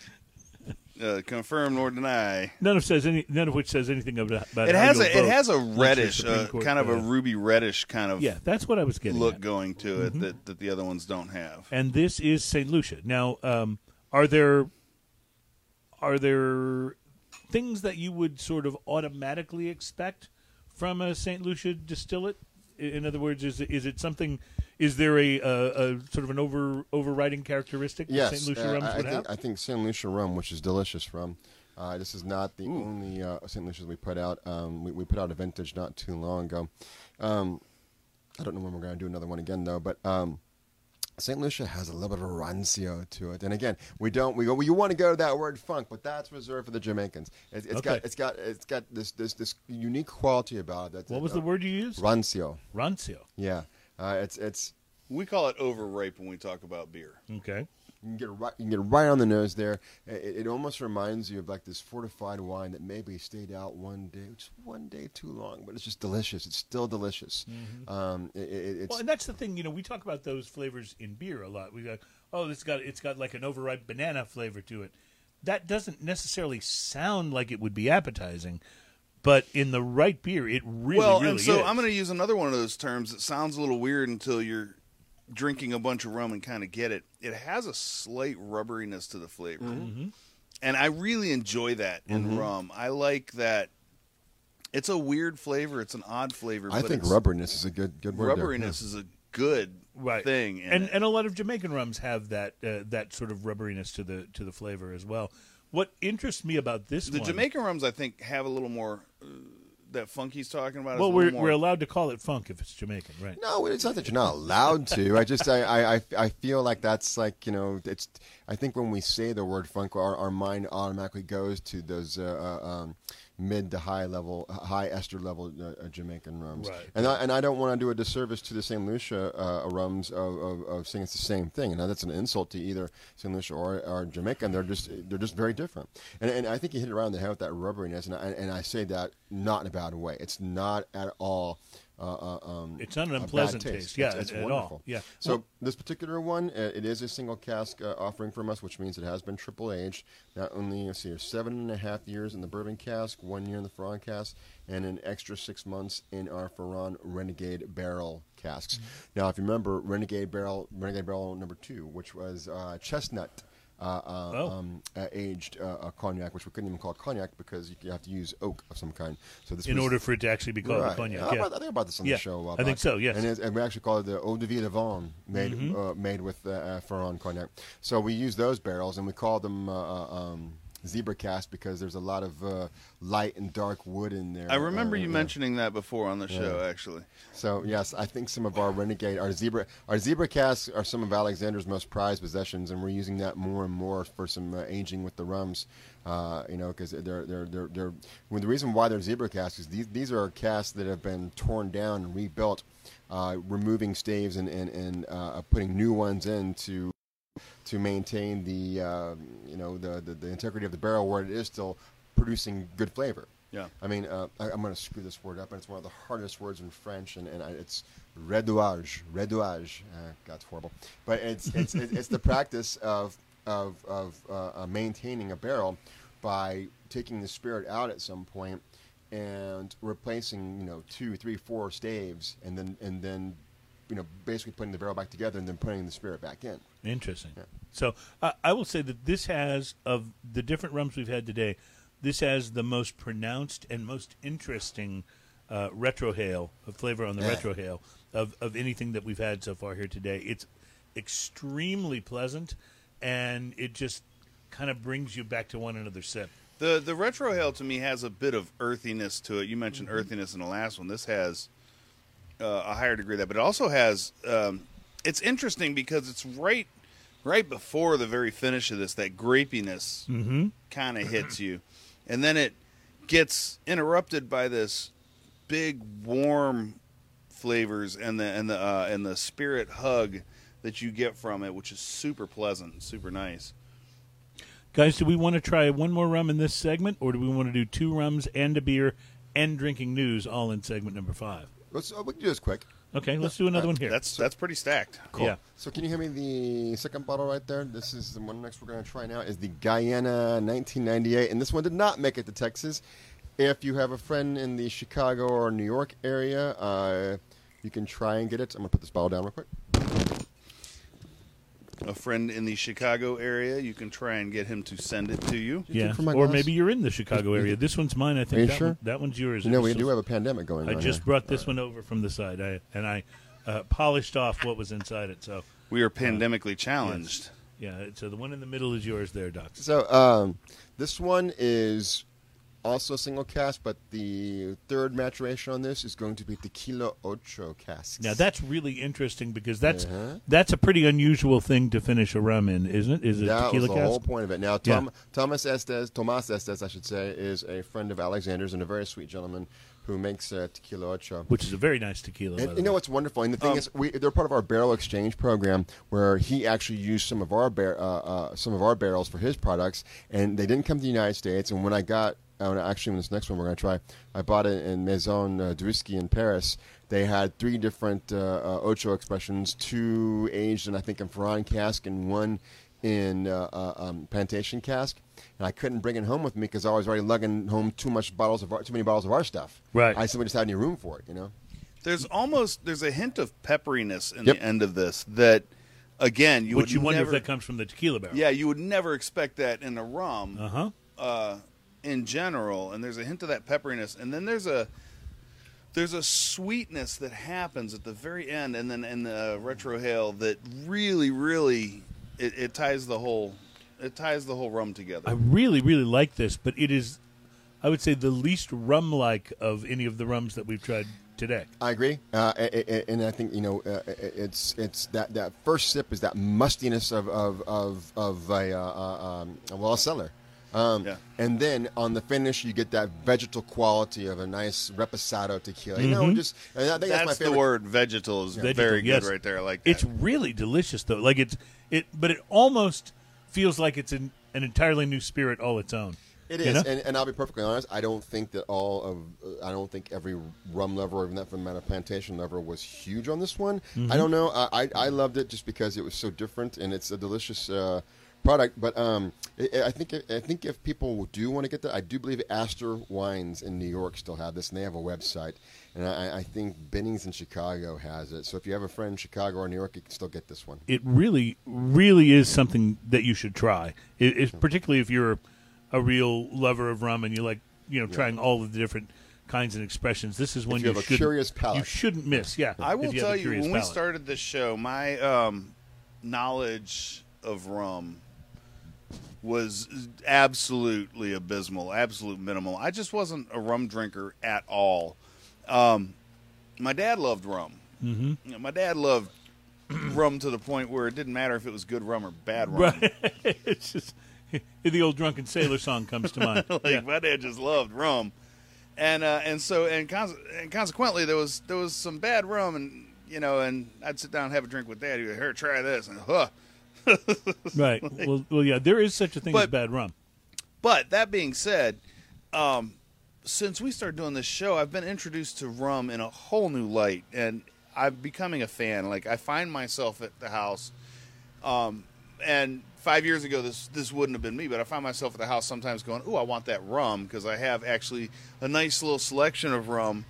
uh, confirm nor deny. None of says any. None of which says anything about. about It has a it has a reddish, uh, kind of a ruby reddish kind of Yeah, that's what I was getting. look at. going to Mm-hmm. it that, that the other ones don't have. and this is St. Lucia. Now, um, are there are there things that you would sort of automatically expect from a St. Lucia distillate? In other words, is is it something? Is there a, a, a sort of an over overriding characteristic that yes, St. Lucia uh, rums I, would think have? I think St. Lucia rum, which is delicious rum. Uh, this is not the only uh, St. Lucia we put out. Um, we, we put out a vintage not too long ago. Um, I don't know when we're going to do another one again though, but um, St. Lucia has a little bit of a rancio to it, and again, we don't we go. Well, you want to go to that word funk, but that's reserved for the Jamaicans. It, it's got it's got it's got this this this unique quality about it. That's, What was uh, the word you used? Rancio. Rancio. Yeah, uh, it's it's We call it overripe when we talk about beer. Okay. you can get right you can get right on the nose there. It, it almost reminds you of like this fortified wine that maybe stayed out one day, just one day too long, but it's just delicious. It's still delicious. Um, it, it, it's Mm-hmm. Well, and that's the thing. You know, we talk about those flavors in beer a lot. We go, oh, it's got it's got like an overripe banana flavor to it. That doesn't necessarily sound like it would be appetizing, but in the right beer, it really, is. well, really and so is. I'm going to use another one of those terms that sounds a little weird until you're drinking a bunch of rum and kind of get it. It has a slight rubberiness to the flavor, Mm-hmm. and I really enjoy that in rum. I like that. It's a weird flavor. It's an odd flavor. I but think it's, rubberiness is a good good word. there. rubberiness is a good right thing. and it. and a lot of Jamaican rums have that uh, that sort of rubberiness to the to the flavor as well. What interests me about this the one, Jamaican rums, I think, have a little more. Uh, that Funky's talking about. is well, a we're little more, we're allowed to call it funk if it's Jamaican, right? No, it's not that you're not allowed to. I just I, I, I- I feel like that's like you know it's. I think when we say the word funk, our, our mind automatically goes to those uh, uh, um, mid to high level, high ester level uh, uh, Jamaican rums. Right. And I, and I don't want to do a disservice to the St. Lucia uh, rums of, of, of saying it's the same thing. And that's an insult to either St. Lucia or, or Jamaican. They're just they're just very different. And, and I think you hit it around the head with that rubberiness. And I, and I say that not in a bad way. It's not at all. Uh, uh, um, It's not an unpleasant taste. Yeah, it's, it's at all. wonderful. Yeah. So Well- this particular one, uh, it is a single cask uh, offering from us, which means it has been triple aged. Not only let's see, seven and a half years in the bourbon cask, one year in the Ferrand cask, and an extra six months in our Ferrand Renegade barrel casks. Mm-hmm. Now, if you remember, Renegade barrel, Renegade barrel number two, which was uh, chestnut. Uh, uh, Oh. um, uh, aged cognac, which we couldn't even call cognac because you, have to use oak of some kind. So this In was, order for it to actually be called a Right. cognac, I, yeah. brought- I think about this on Yeah, the show. I think so, yes. And, it's- and we actually call it the Eau de Vie de Vin, made Mm-hmm. uh, made with uh, Ferrand cognac. So we use those barrels, and we call them um, zebra cast because there's a lot of uh, light and dark wood in there. I remember Uh, you yeah. mentioning that before on the show, actually. So yes, I think some of our renegade, our zebra, our zebra casks are some of Alexander's most prized possessions, and we're using that more and more for some uh, aging with the rums. Uh, you know, because they're they're they're they're. Well, the reason why they're zebra casks is these these are casts that have been torn down and rebuilt, uh, removing staves and and and uh, putting new ones in to to maintain the uh, you know the, the the integrity of the barrel where it is still producing good flavor. Yeah. I mean, uh, I, I'm going to screw this word up, and it's one of the hardest words in French, and, and I, it's redouage. Redouage. Uh, that's horrible. But it's it's, it's, it's the practice of of, of uh, uh, maintaining a barrel by taking the spirit out at some point and replacing, you know, two, three, four staves, and then and then, you know, basically putting the barrel back together and then putting the spirit back in. Interesting. Yeah. So I I will say that this has of the different rums we've had today, this has the most pronounced and most interesting uh, retrohale uh, flavor on the Yeah. retrohale of of anything that we've had so far here today. It's extremely pleasant, and it just kind of brings you back to one another sip. The the retrohale to me has a bit of earthiness to it. You mentioned Mm-hmm. earthiness in the last one. This has uh, a higher degree of that, but it also has. Um, it's interesting because it's right right before the very finish of this that grapiness Mm-hmm. kind of hits you, and then it gets interrupted by this big warm flavors and the and the uh, and the spirit hug that you get from it, which is super pleasant, super nice. Guys, do we want to try one more rum in this segment, or do we want to do two rums and a beer and drinking news all in segment number five? Let's uh, we can do this quick. Okay, let's do another one here. That's that's pretty stacked. Cool. Yeah. So can you hear me? The second bottle right there. This is the one next we're going to try now. Is the Guyana 1998, and this one did not make it to Texas. If you have a friend in the Chicago or New York area, uh, you can try and get it. I'm going to put this bottle down real quick. A friend in the Chicago area, you can try and get him to send it to you. yeah, for my or glass? maybe you're in the Chicago area. This one's mine. I think. Are you that sure? One, that one's yours. You know, we was do have a pandemic going I on. just here. brought this one over from the side, I, and I uh, polished off what was inside it. So, We are pandemically challenged. yeah. So the one in the middle is yours, there, Doc. So um, this one is also a single cask, but the third maturation on this is going to be tequila ocho casks. Now that's really interesting because that's Uh-huh. that's a pretty unusual thing to finish a rum in, isn't it? Is it that was tequila the cask? whole point of it. Now, Yeah. Thomas Estes, Tomas Estes, I should say, is a friend of Alexander's and a very sweet gentleman who makes uh, tequila ocho. Which is a very nice tequila. And you know what's wonderful? And the thing Um, is, we, they're part of our barrel exchange program, where he actually used some of our bar, uh, uh, some of our barrels for his products, and they didn't come to the United States. And when I got, actually, when this next one we're going to try, I bought it in Maison uh, Druski in Paris. They had three different uh, uh, Ocho expressions, two aged, and I think in Ferrand cask, and one in uh, uh, um, plantation cask. And I couldn't bring it home with me because I was already lugging home too much bottles of our, too many bottles of our stuff. Right. I simply just had any room for it, you know. There's almost there's a hint of pepperiness in Yep. the end of this that, again, you Which would you wonder never, if that comes from the tequila barrel. Yeah, you would never expect that in a rum. Uh huh. Uh, in general, and there's a hint of that pepperiness, and then there's a there's a sweetness that happens at the very end, and then in the retrohale that really, really it, it ties the whole it ties the whole rum together. I really, really like this, but it is, I would say, the least rum-like of any of the rums that we've tried today. I agree, uh, a- a- and I think you know uh, it's it's that, that first sip is that mustiness of of of, of a uh, uh, um, well a cellar, um, Yeah. and then on the finish you get that vegetal quality of a nice reposado tequila. You know, just I think that's, my favorite. the word. Vegetal is Vegetal, very good yes. right there. I like that. It's really delicious, though. Like it's it, but it almost feels like it's an, an entirely new spirit all its own. It is, You know? and, and I'll be perfectly honest. I don't think that all of, uh, I don't think every rum lover, or even that from amount of plantation lover, was huge on this one. Mm-hmm. I don't know. I, I I loved it just because it was so different, and it's a delicious uh, product. But um, I, I think I think if people do want to get that, I do believe Astor Wines in New York still have this, and they have a website. And I, I think Bennings in Chicago has it. So if you have a friend in Chicago or New York, you can still get this one. it really, really is something that you should try. It, it's particularly if you're a real lover of rum and you like, you know, trying all of the different kinds and expressions. This is one you have a shouldn't- curious palate. You shouldn't miss. Yeah, I will you tell you, curious when we started this show, my um, knowledge of rum was absolutely abysmal, absolute minimal. I just wasn't a rum drinker at all. Um, my dad loved rum. Mm-hmm. my dad loved rum to the point where it didn't matter if it was good rum or bad rum. Right. it's just the old drunken sailor song comes to mind. like Yeah. my dad just loved rum, and uh, and so and, cons- and consequently there was there was some bad rum, and you know, and I'd sit down and have a drink with dad. He'd go, "Here, try this," and huh. Right. Well, well, yeah. There is such a thing as bad rum. But that being said, um, since we started doing this show, I've been introduced to rum in a whole new light, and I'm becoming a fan. Like I find myself at the house, um, and five years ago this this wouldn't have been me, but I find myself at the house sometimes going, "Oh, I want that rum," because I have actually a nice little selection of rum,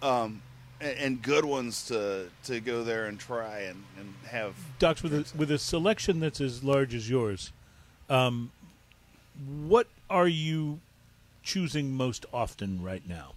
um, and, and good ones to to go there and try and, and have. Docs, with a, with a selection that's as large as yours, um, what are you choosing most often right now?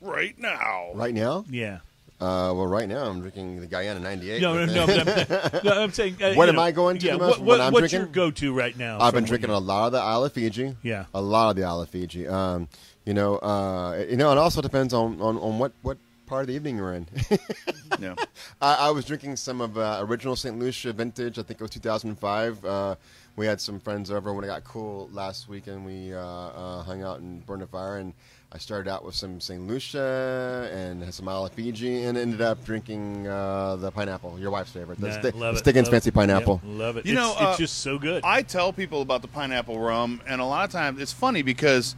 Right now, Right now, Yeah. uh, well, right now I'm drinking the Guyana '98. No, no, no. But I'm, no, I'm saying. Uh, What you am know, I going to Yeah. the what, most what- when I'm what's drinking? your go-to right now? I've been from drinking what a lot of the Isle of Fiji. Yeah. a lot of the Isle of Fiji. Um, you know, uh, you know, it also depends on, on, on what, what part of the evening you're in. yeah. I, I was drinking some of uh, original St. Lucia vintage. I think it was 2005. Uh, we had some friends over when it got cool last weekend. We uh, uh, hung out and burned a fire, and I started out with some St. Lucia and had some Isle of Fiji, and ended up drinking uh, the pineapple, your wife's favorite, the, Nah, Sti- love it, Stiggins love Fancy it. Pineapple. Yep, love it. You it's, know, uh, it's just so good. I tell people about the pineapple rum, and a lot of times it's funny because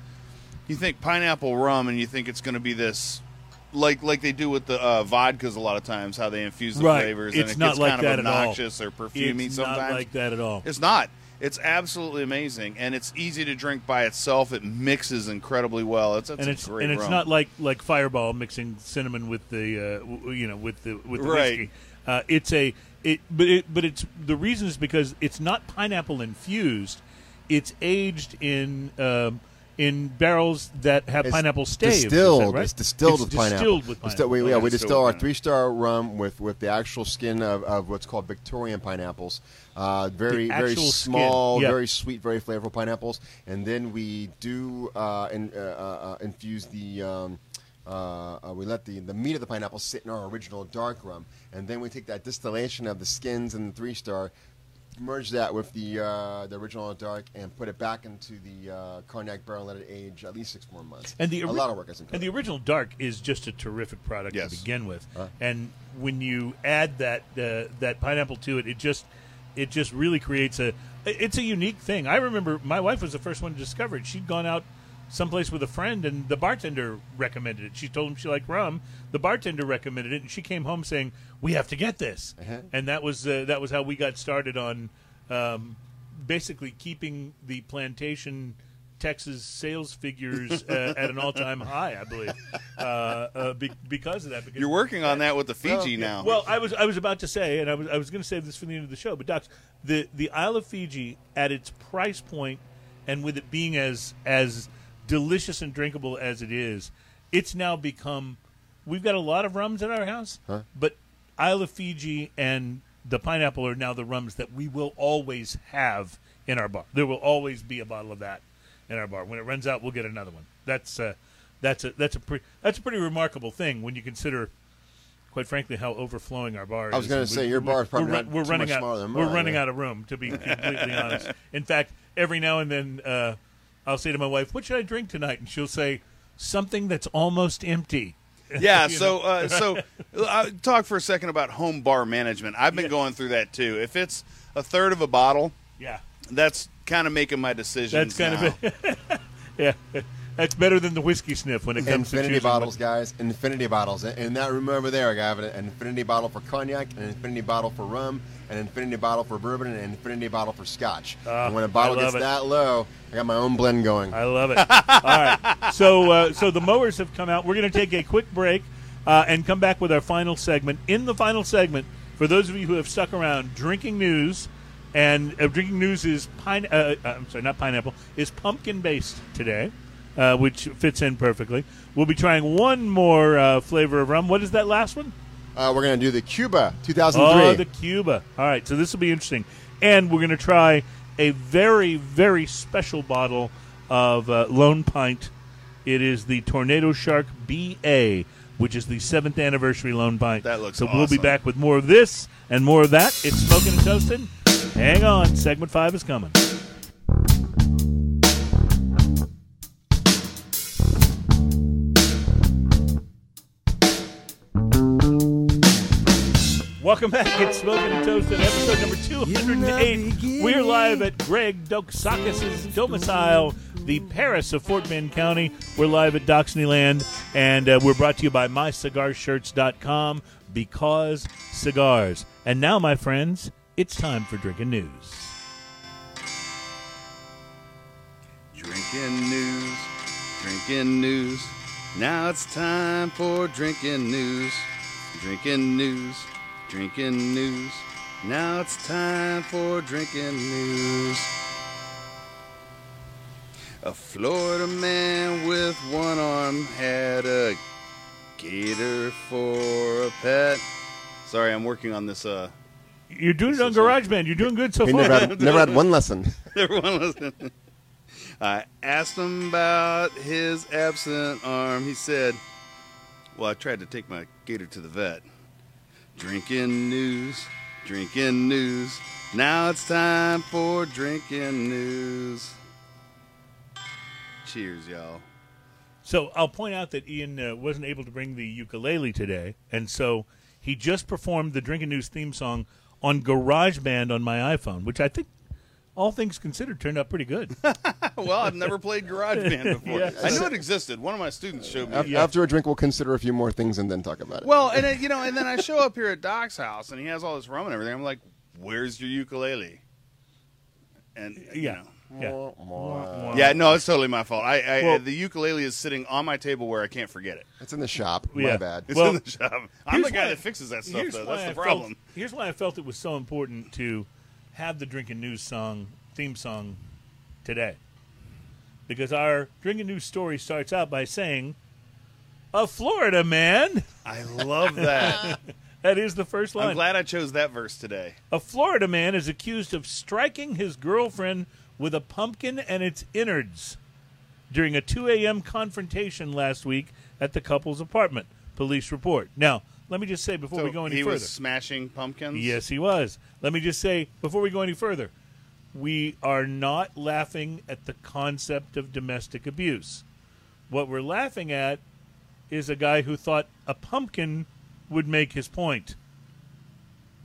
you think pineapple rum, and you think it's going to be this, like like they do with the uh, vodkas. A lot of times, how they infuse the Right. flavors, It's and it not gets like kind that of obnoxious or perfumey it's sometimes. not like that at all. It's not. It's absolutely amazing, and it's easy to drink by itself. It mixes incredibly well. It's, it's and a it's great and it's rum. not like like Fireball mixing cinnamon with the uh, w- you know with the with the Right. whiskey. Uh, it's a it but it but it's the reason is because it's not pineapple infused. It's aged in um, in barrels that have It's pineapple staves. Distilled. right? It's distilled It's with pineapple. Distilled with Disti- pineapple. we, yeah, Oh, we distill our three star rum with, with the actual skin of, of what's called Victorian pineapples. Uh, very very small, yeah. very sweet, very flavorful pineapples. And then we do uh, in, uh, uh, uh, infuse the. Um, uh, uh, we let the, the meat of the pineapple sit in our original dark rum, and then we take that distillation of the skins and the three star, merge that with the uh, the original dark, and put it back into the uh, cognac barrel and let it age at least six more months. And the a lot of work into And the original dark is just a terrific product Yes. to begin with. Huh? And when you add that uh, that pineapple to it, it just it just really creates a it's a unique thing. I remember my wife was the first one to discover it. She'd gone out someplace with a friend and the bartender recommended it. She told him she liked rum. The bartender recommended it and she came home saying, "We have to get this." Uh-huh. And that was uh, that was how we got started on um, basically keeping the plantation Texas sales figures uh, at an all-time high, I believe, uh, uh, be- because of that. Because You're working on that with the Fiji now. well, I was I was about to say, and I was I was going to save this for the end of the show, but Docs, the the Isle of Fiji at its price point, and with it being as as delicious and drinkable as it is, it's now become. We've got a lot of rums at our house, Huh? but Isle of Fiji and the pineapple are now the rums that we will always have in our bar. There will always be a bottle of that in our bar. When it runs out, we'll get another one. That's uh, that's a that's a pretty that's a pretty remarkable thing when you consider quite frankly, how overflowing our bar is. I was gonna say, we, your bar is probably we're, we're running much out. smaller than we're running out of room, to be completely honest. In fact, every now and then, uh, I'll say to my wife, "What should I drink tonight?" And she'll say, "Something that's almost empty." yeah. So, uh, so uh, talk for a second about home bar management. I've been Yeah. going through that too. If it's a third of a bottle, Yeah, that's kind of making my decisions. that's kind now. of it. yeah, that's better than the whiskey sniff when it comes to Infinity bottles, what- guys. Infinity bottles. And in that room over there, I have an infinity bottle for cognac, an infinity bottle for rum, an infinity bottle for bourbon, and an infinity bottle for scotch. Ah, and when a bottle gets it. that low, I got my own blend going. I love it. All right. So, uh, so the mowers have come out. We're going to take a quick break uh, and come back with our final segment. In the final segment, for those of you who have stuck around, drinking news, and uh, drinking news is pine. Uh, uh, I'm sorry, not pineapple. Is pumpkin based today, uh, which fits in perfectly. We'll be trying one more uh, flavor of rum. What is that last one? Uh, we're going to do the Cuba 2003. Oh, the Cuba. All right, so this will be interesting. And we're going to try a very, very special bottle of uh, Lone Pint. It is the Tornado Shark BA, which is the seventh anniversary Lone Pint. That looks So we'll be back with more of this and more of that. It's Smoking and Toasting. Hang on, segment five is coming. Welcome back. It's Smoking and Toasting, episode number 208. We're live at Greg Doxakis' domicile, the Paris of Fort Bend County. We're live at Doxneyland, and uh, we're brought to you by MyCigarShirts.com because cigars. And now, my friends, it's time for drinking news. Drinking news, drinking news. Now it's time for drinking news, drinking news, drinking news. Now it's time for drinking news. A Florida man with one arm had a gator for a pet. Sorry, I'm working on this. Uh, You're doing it on GarageBand. You're doing good so We far. never had, one lesson. never had one lesson. Everyone listen. I asked him about his absent arm. He said, Well, I tried to take my gator to the vet. Drinking news, drinking news. Now it's time for drinking news. Cheers, y'all. So I'll point out that Ian uh, wasn't able to bring the ukulele today, and so he just performed the Drinking News theme song on GarageBand on my iPhone, which I think, all things considered, turned out pretty good. well, I've never played GarageBand before. Yeah. I knew it existed. One of my students showed me. Af- After a drink, we'll consider a few more things and then talk about it. Well, and then, you know, and then I show up here at Doc's house, and he has all this rum and everything. I'm like, "Where's your ukulele?" And you yeah, know. yeah. yeah, no, it's totally my fault. I, I Well- the ukulele is sitting on my table where I can't forget it. it's in the shop. Yeah. My bad. It's Well, in the shop. I'm the guy that fixes that stuff, though. why That's the I problem. Felt, here's why I felt it was so important to have the Drinking News song theme song today, because our drinking news story starts out by saying, "A Florida man." I love that. That is the first line. I'm glad I chose that verse today. A Florida man is accused of striking his girlfriend with a pumpkin and its innards during a 2 a.m. confrontation last week at the couple's apartment. Police report. Now, let me just say before So we go any further he further. was smashing pumpkins. Yes, he was. Let me just say before we go any further, we are not laughing at the concept of domestic abuse. What we're laughing at is a guy who thought a pumpkin would make his point.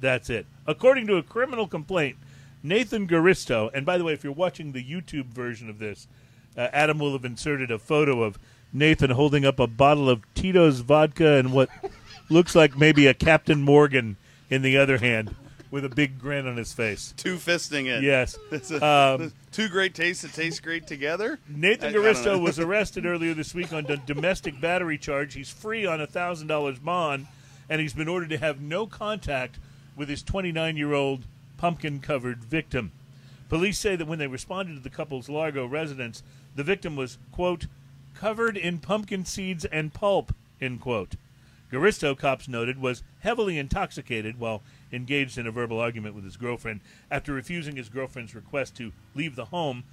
That's it. According to a criminal complaint, Nathan Garisto, and by the way, if you're watching the YouTube version of this, uh, Adam will have inserted a photo of Nathan holding up a bottle of Tito's vodka and what looks like maybe a Captain Morgan in the other hand with a big grin on his face. Two fisting it. Yes. A- Um, two great tastes that taste great together. Nathan Garisto was arrested earlier this week on a domestic battery charge. He's free on a thousand dollars bond, and he's been ordered to have no contact with his 29 year old pumpkin covered victim. Police say that when they responded to the couple's Largo residence, the victim was quote covered in pumpkin seeds and pulp end quote. Garisto, cops noted, was heavily intoxicated while engaged in a verbal argument with his girlfriend. After refusing his girlfriend's request to leave the home,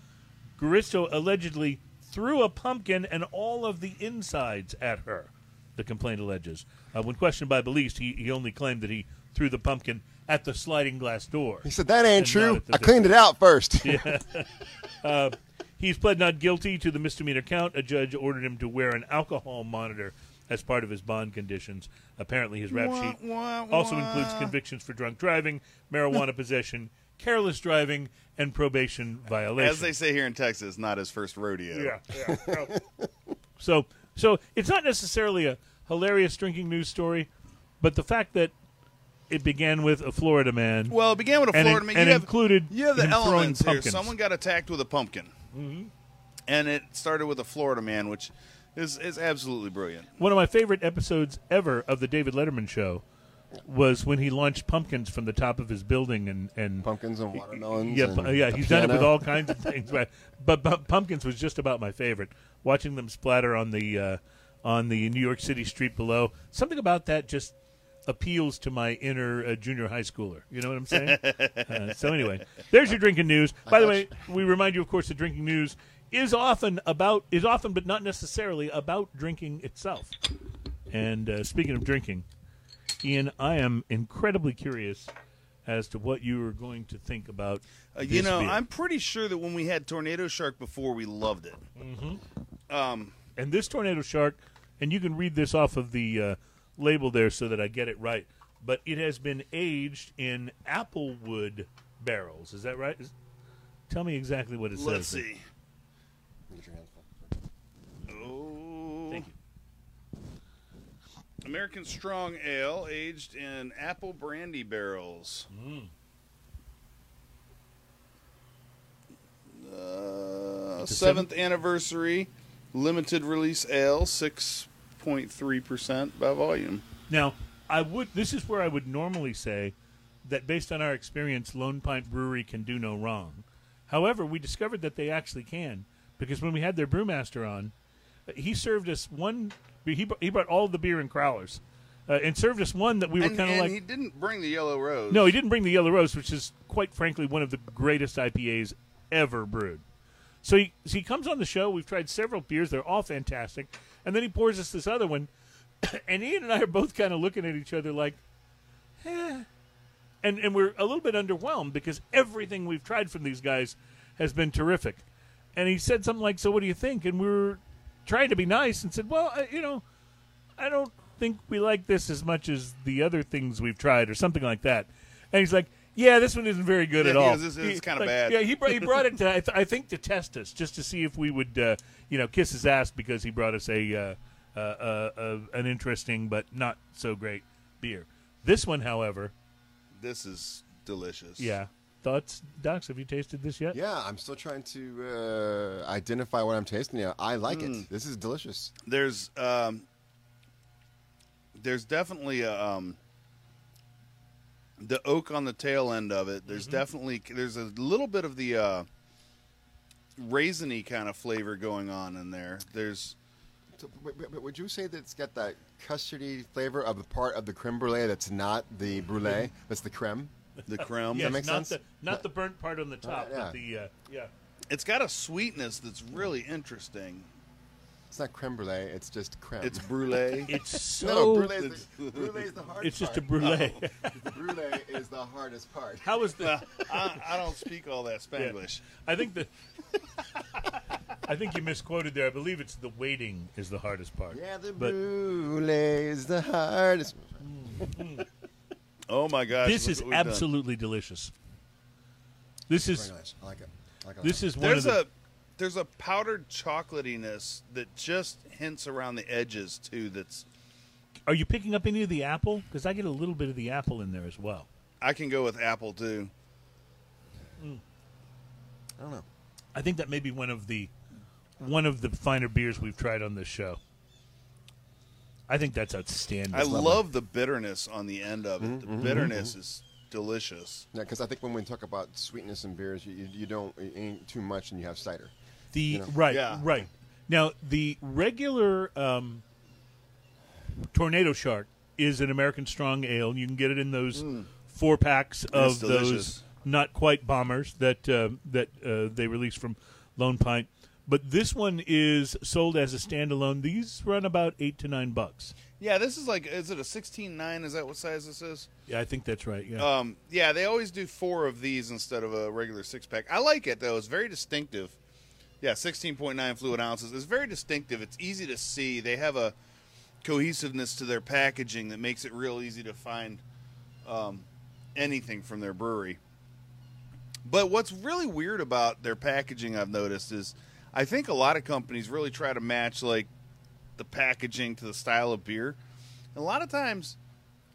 Garisto allegedly threw a pumpkin and all of the insides at her, the complaint alleges. Uh, when questioned by police, he, he only claimed that he threw the pumpkin at the sliding glass door. He said that ain't true. not at the I cleaned it out first. He's pled not guilty to the misdemeanor count. A judge ordered him to wear an alcohol monitor as part of his bond conditions. Apparently, his rap Wah, sheet wah, also wah. includes convictions for drunk driving, marijuana possession, careless driving, and probation violation. As they say here in Texas, not his first rodeo. Yeah, yeah. so, so it's not necessarily a hilarious drinking news story, but the fact that it began with a Florida man. Well, it began with a And Florida in- man. and you have, included you have the him throwing elements here. pumpkins. Someone got attacked with a pumpkin, mm-hmm. and it started with a Florida man, which is is absolutely brilliant. One of my favorite episodes ever of the David Letterman show was when he launched pumpkins from the top of his building and and Pumpkins and watermelons. yeah, and yeah, a he's done it with all kinds of things. But, but, but pumpkins was just about my favorite. Watching them splatter on the uh, on the New York City street below, something about that just appeals to my inner uh, junior high schooler. You know what I'm saying? uh, so anyway, there's your drinking news. By the way, we remind you, of course, the drinking news is often about is often, but not necessarily about drinking itself. And uh, speaking of drinking, Ian, I am incredibly curious as to what you are going to think about. Uh, you know, beer. I'm pretty sure that when we had Tornado Shark before, we loved it. Um, and this tornado shark, and you can read this off of the uh, label there so that I get it right. But it has been aged in applewood barrels. Is that right? Is- tell me exactly what it let's says. see. Oh, Thank you. American Strong Ale, aged in apple brandy barrels. Mm. Uh, It's a seventh anniversary, limited release ale, six point three percent by volume. Now, I would. This is where I would normally say that, based on our experience, Lone Pint Brewery can do no wrong. However, we discovered that they actually can because when we had their brewmaster on, he served us one. He brought, he brought all the beer in crowlers, uh, and served us one that we were kind of and like. he didn't bring the yellow rose. No, he didn't bring the Yellow Rose, which is quite frankly one of the greatest IPAs ever brewed. So he, so he comes on the show. We've tried several beers; they're all fantastic. And then he pours us this other one, and Ian and I are both kind of looking at each other like, eh. And and we're a little bit underwhelmed because everything we've tried from these guys has been terrific. And he said something like, "So what do you think?" And we were trying to be nice and said, "Well, I, you know, I don't think we like this as much as the other things we've tried, or something like that. And he's like, "Yeah, this one isn't very good Yeah, at all. "This is kinda like, bad." Yeah, he brought, he brought it to I, th- I think to test us, just to see if we would, uh, you know, kiss his ass because he brought us a uh, uh, uh, an interesting but not so great beer. This one, however, This is delicious. yeah. Thoughts, Docs? Have you tasted this yet? Yeah, I'm still trying to uh, identify what I'm tasting. Yeah, I like Mm. it. This is delicious. There's um, there's definitely a um, the oak on the tail end of it. There's Mm-hmm. definitely there's a little bit of the uh, raisiny kind of flavor going on in there. There's but- but- but would you say that it's got that custardy flavor of the part of the creme brulee that's not the brulee, that's the creme? The creme. yes, make not sense? the not the burnt part on the uh, top, yeah. but the uh, yeah. It's got a sweetness that's really interesting. It's not creme brulee, it's just creme. It's brulee. It's so no, brulee is the, brulee is the hard it's just a part. brulee. Oh. the brulee is the hardest part. How is the? I, I don't speak all that Spanglish. I think the. I think you misquoted there. I believe it's the waiting is the hardest part. Yeah, the but brulee is the hardest. Mm, mm. Oh my gosh! this is what we've done. absolutely delicious. This is Very nice. I like it. I like it. this is one There's of the. a there's a powdered chocolatiness that just hints around the edges too. That's Are you picking up any of the apple? Because I get a little bit of the apple in there as well. I can go with apple too. Hmm. I don't know. I think that may be one of the one of the finer beers we've tried on this show. I think that's outstanding. I love the bitterness on the end of it. Mm-hmm. The bitterness is delicious. Yeah, because I think when we talk about sweetness in beers, you, you, you don't it ain't too much, and you have cider. The know? right, Yeah. right. Now the regular um, tornado shark is an American strong ale. You can get it in those four packs of those not quite bombers that uh, that uh, they release from Lone Pint. But this one is sold as a standalone. These run about eight to nine bucks. Yeah, this is like is it a sixteen nine? Is that what size this is? Yeah, I think that's right. Yeah. Um, yeah, they always do four of these instead of a regular six pack. I like it though; it's very distinctive. Yeah, sixteen point nine fluid ounces. It's very distinctive. It's easy to see. They have a cohesiveness to their packaging that makes it real easy to find um, anything from their brewery. But what's really weird about their packaging, I've noticed, is I think a lot of companies really try to match like the packaging to the style of beer. And a lot of times,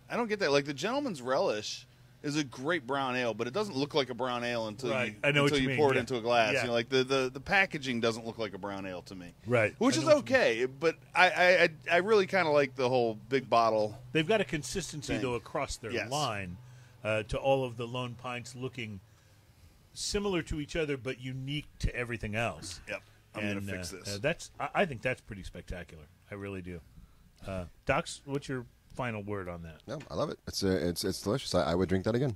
I don't get that. Like the Gentleman's Relish is a great brown ale, but it doesn't look like a brown ale until Right. you until you you, pour yeah. it into a glass. Yeah. You know, like the, the the packaging doesn't look like a brown ale to me. Right. Which I is know what you mean. okay, but I I, I, I really kind of like the whole big bottle. They've got a consistency Thing. though across their Yes. line uh, to all of the Lone Pints looking similar to each other but unique to everything else. Yep. I'm and, gonna fix uh, this. uh, that's I, I think that's pretty spectacular. I really do. Uh, Docs, what's your final word on that? No, I love it. It's uh, it's it's delicious. I, I would drink that again.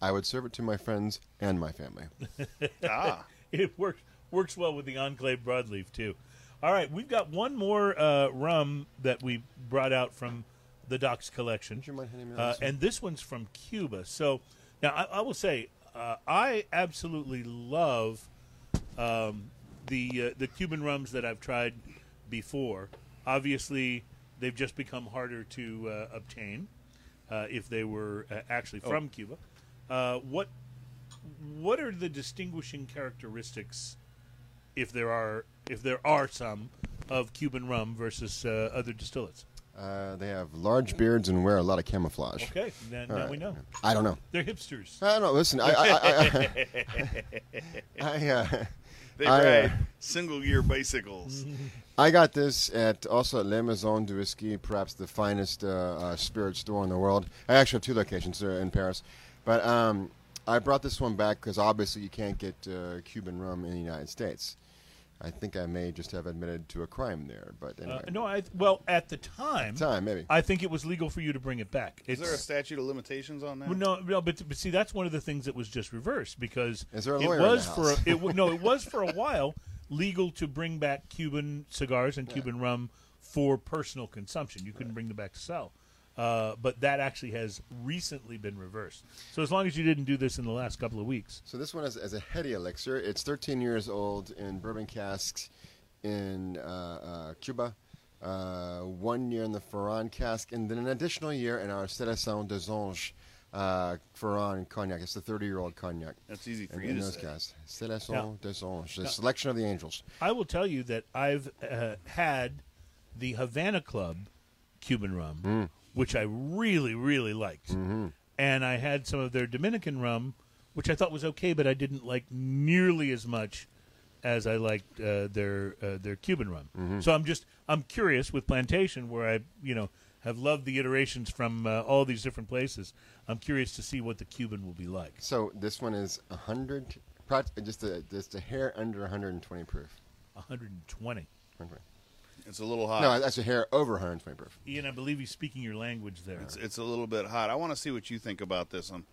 I would serve it to my friends and my family. ah, It works works well with the Enclave broadleaf too. All right, we've got one more uh, rum that we brought out from the Doc's collection. Would you mind handing me Uh, this one? and this one's from Cuba. So now I, I will say uh, I absolutely love um, the uh, the Cuban rums that I've tried before. Obviously, they've just become harder to uh, obtain uh, if they were uh, actually from Cuba. Uh, what what are the distinguishing characteristics, if there are if there are some, of Cuban rum versus uh, other distillates? Uh, they have large beards and wear a lot of camouflage. Okay, now, now All right. we know I don't know. they're hipsters. I don't know. Listen, I, I, I, I, I, uh, they I, uh, ride single gear bicycles. I got this at also at La Maison du Whisky, perhaps the finest uh, uh, spirit store in the world. I actually have two locations uh, in Paris, but um, I brought this one back because obviously you can't get uh, Cuban rum in the United States. I think I may just have admitted to a crime there, but Uh, anyway, no, I well at the time, time maybe. I think it was legal for you to bring it back. Is It's, there a statute of limitations on that? well, no, no, but but see, that's one of the things that was just reversed because Is there a it lawyer in the was for a, it no, it was for a while legal to bring back Cuban cigars and Cuban rum for personal consumption. You couldn't bring them back to sell. Uh, but that actually has recently been reversed. So as long as you didn't do this in the last couple of weeks, So this one is, is a heady elixir. It's 13 years old in bourbon casks in uh, uh, Cuba, uh, one year in the Ferrand cask, and then an additional year in our Sélection des Anges uh, Ferrand cognac. It's the 30-year-old cognac. That's easy for in, you in to those say. casks. Sélection des Anges, the selection of the angels. I will tell you that I've uh, had the Havana Club Cuban rum, Mm. Which I really, really liked. Mm-hmm. And I had some of their Dominican rum, which I thought was okay, but I didn't like nearly as much as I liked uh, their uh, their Cuban rum. Mm-hmm. So I'm just I'm curious with Plantation, where I you know have loved the iterations from uh, all these different places. I'm curious to see what the Cuban will be like. So this one is 100% just a just a hair under 120 proof. 120. 120. It's a little hot. No, that's a hair over 120 proof. Ian, I believe he's speaking your language there. It's it's a little bit hot. I want to see what you think about this. I'm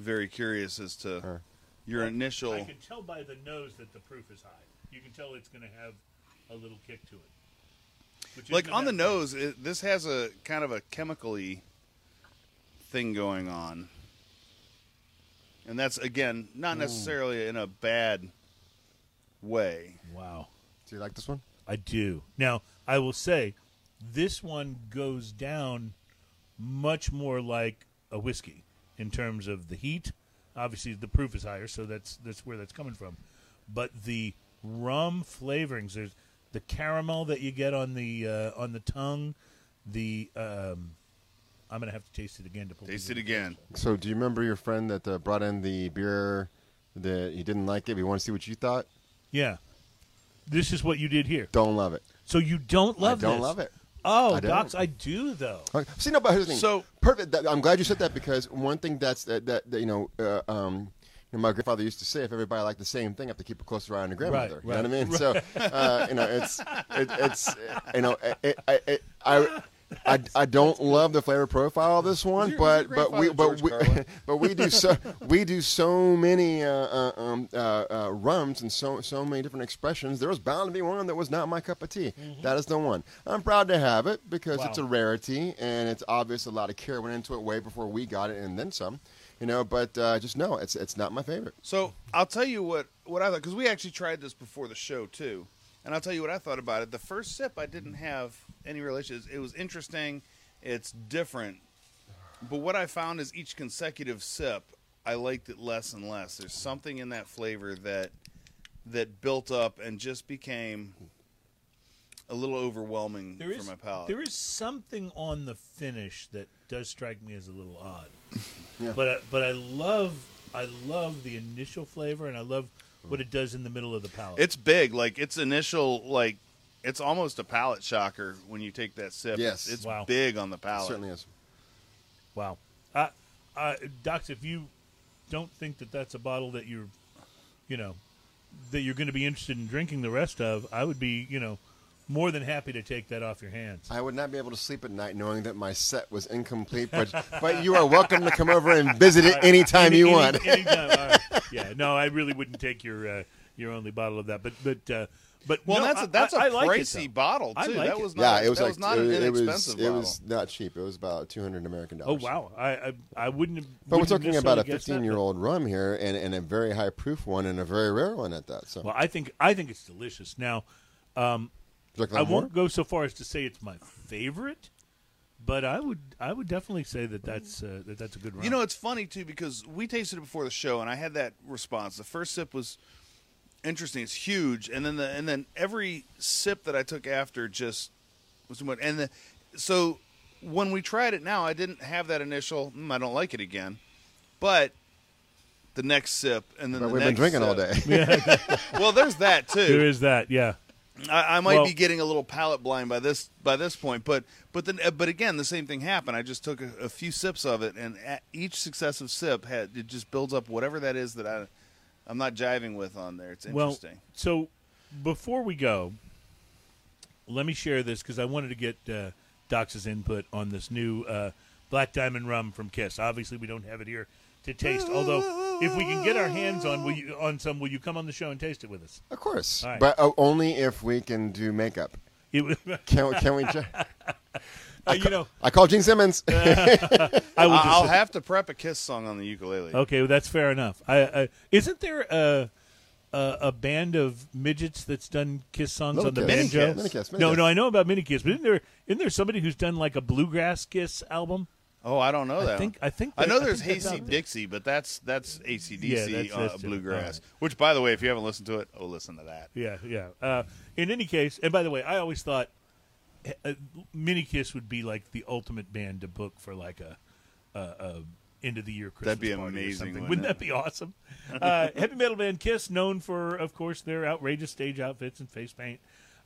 very curious as to Sure. your initial. I can tell by the nose that the proof is high. You can tell it's going to have a little kick to it. Like on the nose, it, this has a kind of a chemically thing going on, and that's again not necessarily in a bad way. Wow. Do you like this one? I do. Now, I will say, this one goes down much more like a whiskey in terms of the heat. Obviously, the proof is higher, so that's that's where that's coming from. But the rum flavorings, there's the caramel that you get on the uh, on the tongue. The um, I'm gonna have to taste it again to pull Taste it again. So, do you remember your friend that uh, brought in the beer that he didn't like it? We want to see what you thought. Yeah, this is what you did here. Don't love it. So you don't love this I don't this. love it. Oh, I don't. Docs, I do though. Okay. See, no, but here's the thing. So- perfect. That, I'm glad you said that because one thing that's that, that, that you know, uh, um, you know, my grandfather used to say, if everybody liked the same thing, I have to keep a closer eye on the grandmother. Right, you know what I right, mean? So, uh, you know, it's it, it's you know, it, it, it, I. I, I don't love the flavor profile of this one, your- but but we but we Carlin? but we do so we do so many uh, uh, um, uh, uh, rums and so so many different expressions. There was bound to be one that was not my cup of tea. That is the one. I'm proud to have it because it's a rarity and it's obvious a lot of care went into it way before we got it and then some. You know, but uh, just know it's it's not my favorite. So I'll tell you what what I thought because we actually tried this before the show too, and I'll tell you what I thought about it. The first sip I didn't have any real issues. It was interesting. It's different, but what I found is each consecutive sip I liked it less and less. There's something in that flavor that that built up and just became a little overwhelming There is for my palate. there is something on the finish that does strike me as a little odd. Yeah. But I, but I love I love the initial flavor and I love what it does in the middle of the palate. It's big. Like its initial like it's almost a palate shocker when you take that sip. Yes. It's, it's Wow. big on the It palate. certainly is. wow. Uh, uh, Docs, if you don't think that that's a bottle that you're, you know, that you're going to be interested in drinking the rest of, I would be, you know, more than happy to take that off your hands. I would not be able to sleep at night knowing that my set was incomplete, but but you are welcome to come over and visit it anytime Any- you any- want. anytime. All right. Yeah, no, I really wouldn't take your uh, your only bottle of that, but but uh, but Well, no, that's I- a that's a I- I like pricey though. bottle I too. like that was not. Yeah, it was that like was not it, an it was inexpensive it was not cheap. It was about two hundred American dollars. Oh wow, I I, I wouldn't. Have, But we're talking about a necessarily guess that, 15 year old rum here, and, and a very high proof one, and a very rare one at that. So, Well, I think I think it's delicious. Now, um, Would you like a I little more? won't go so far as to say it's my favorite, but I would I would definitely say that that's uh, that that's a good. Rum. You know, it's funny too because we tasted it before the show, and I had that response. The first sip was interesting; it's huge, and then the and then every sip that I took after just was too much. And the, so when we tried it now, I didn't have that initial. Mm, I don't like it again, but the next sip and then but the we've been next drinking all sip- day. Well, there's that too. there is that. Yeah. I, I might Well- be getting a little palate blind by this by this point, but but then uh, but again, the same thing happened. I just took a, a few sips of it, and each successive sip had it just builds up whatever that is that I I'm not jiving with on there. It's Well, interesting. so before we go, let me share this because I wanted to get uh, Doc's input on this new uh, Black Diamond rum from Kiss. Obviously, we don't have it here to taste. Although, if we can get our hands on will you, on some, will you come on the show and taste it with us? of course, All right. but uh, only if we can do makeup. It, would- Can, can we? ju- uh, you know, I call Gene Simmons. I would I- just I'll have to prep a Kiss song on the ukulele. Okay, well, that's fair enough. I, I isn't there a, a a band of midgets that's done Kiss songs Little on the Kiss. banjo? Mini Kiss, Mini no, Kiss. no, I know about Mini Kiss, but isn't there isn't there somebody who's done like a bluegrass Kiss album? Oh, I don't know that. I think one. I think I know that- there's Hayseed. Dixie, but that's that's ACDC Yeah, that's- uh, that's different. bluegrass. Right. Which, by the way, if you haven't listened to it, oh, listen to that. Yeah, yeah. Uh, in any case, and by the way, I always thought uh, Mini Kiss would be like the ultimate band to book for like a, a, a end of the year Christmas That'd be party or amazing, something. wouldn't Wouldn't that be awesome? Uh, heavy metal band Kiss, known for, of course, their outrageous stage outfits and face paint.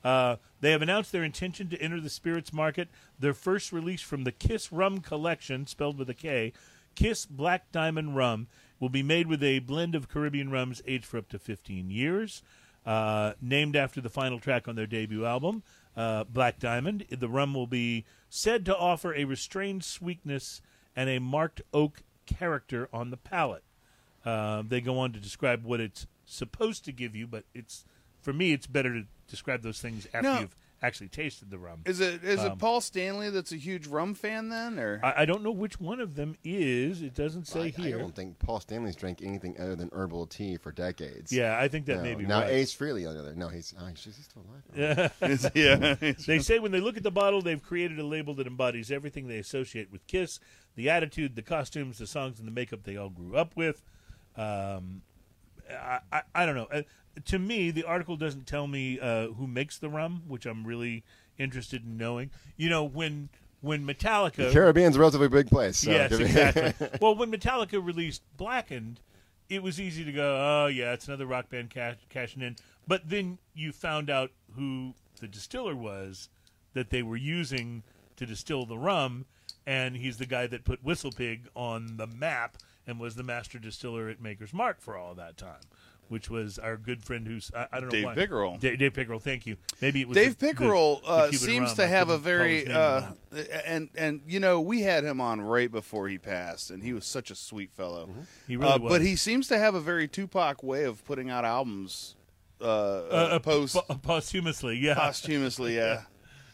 Uh, they have announced their intention to enter the spirits market. Their first release from the Kiss Rum Collection, spelled with a K, Kiss Black Diamond Rum will be made with a blend of Caribbean rums aged for up to 15 years. Uh, named after the final track on their debut album, uh, Black Diamond, the rum will be said to offer a restrained sweetness and a marked oak character on the palate. Uh, they go on to describe what it's supposed to give you, but it's for me, it's better to describe those things after No. you've actually tasted the rum. Is it is Um, it Paul Stanley that's a huge rum fan then, or I, I don't know which one of them is. It doesn't say I, I here. don't think Paul Stanley's drank anything other than herbal tea for decades. yeah, I think that No. may be now right. Ace Frehley on the other. No, he's oh, he's, he's still alive. Yeah. Yeah? They say when they look at the bottle, they've created a label that embodies everything they associate with Kiss the attitude, the costumes, the songs, and the makeup they all grew up with. Um, I, I, I don't know. Uh, to me, the article doesn't tell me uh, who makes the rum, which I'm really interested in knowing. You know, when when Metallica. The Caribbean's a relatively big place. So yes, exactly. well, when Metallica released Blackened, it was easy to go, oh, yeah, it's another rock band cash- cashing in. But then you found out who the distiller was that they were using to distill the rum, and he's the guy that put Whistle Pig on the map and was the master distiller at Maker's Mark for all that time. Which was our good friend who's I, I don't know Dave why. Pickerell. Da- Dave Pickerell, thank you. Maybe it was Dave the- the- Pickerell the uh, seems rum. to have a very uh, and and you know we had him on right before he passed, and he was such a sweet fellow. He really uh, was. But he seems to have a very Tupac way of putting out albums. Uh, uh, uh, post po- posthumously, yeah. posthumously, yeah.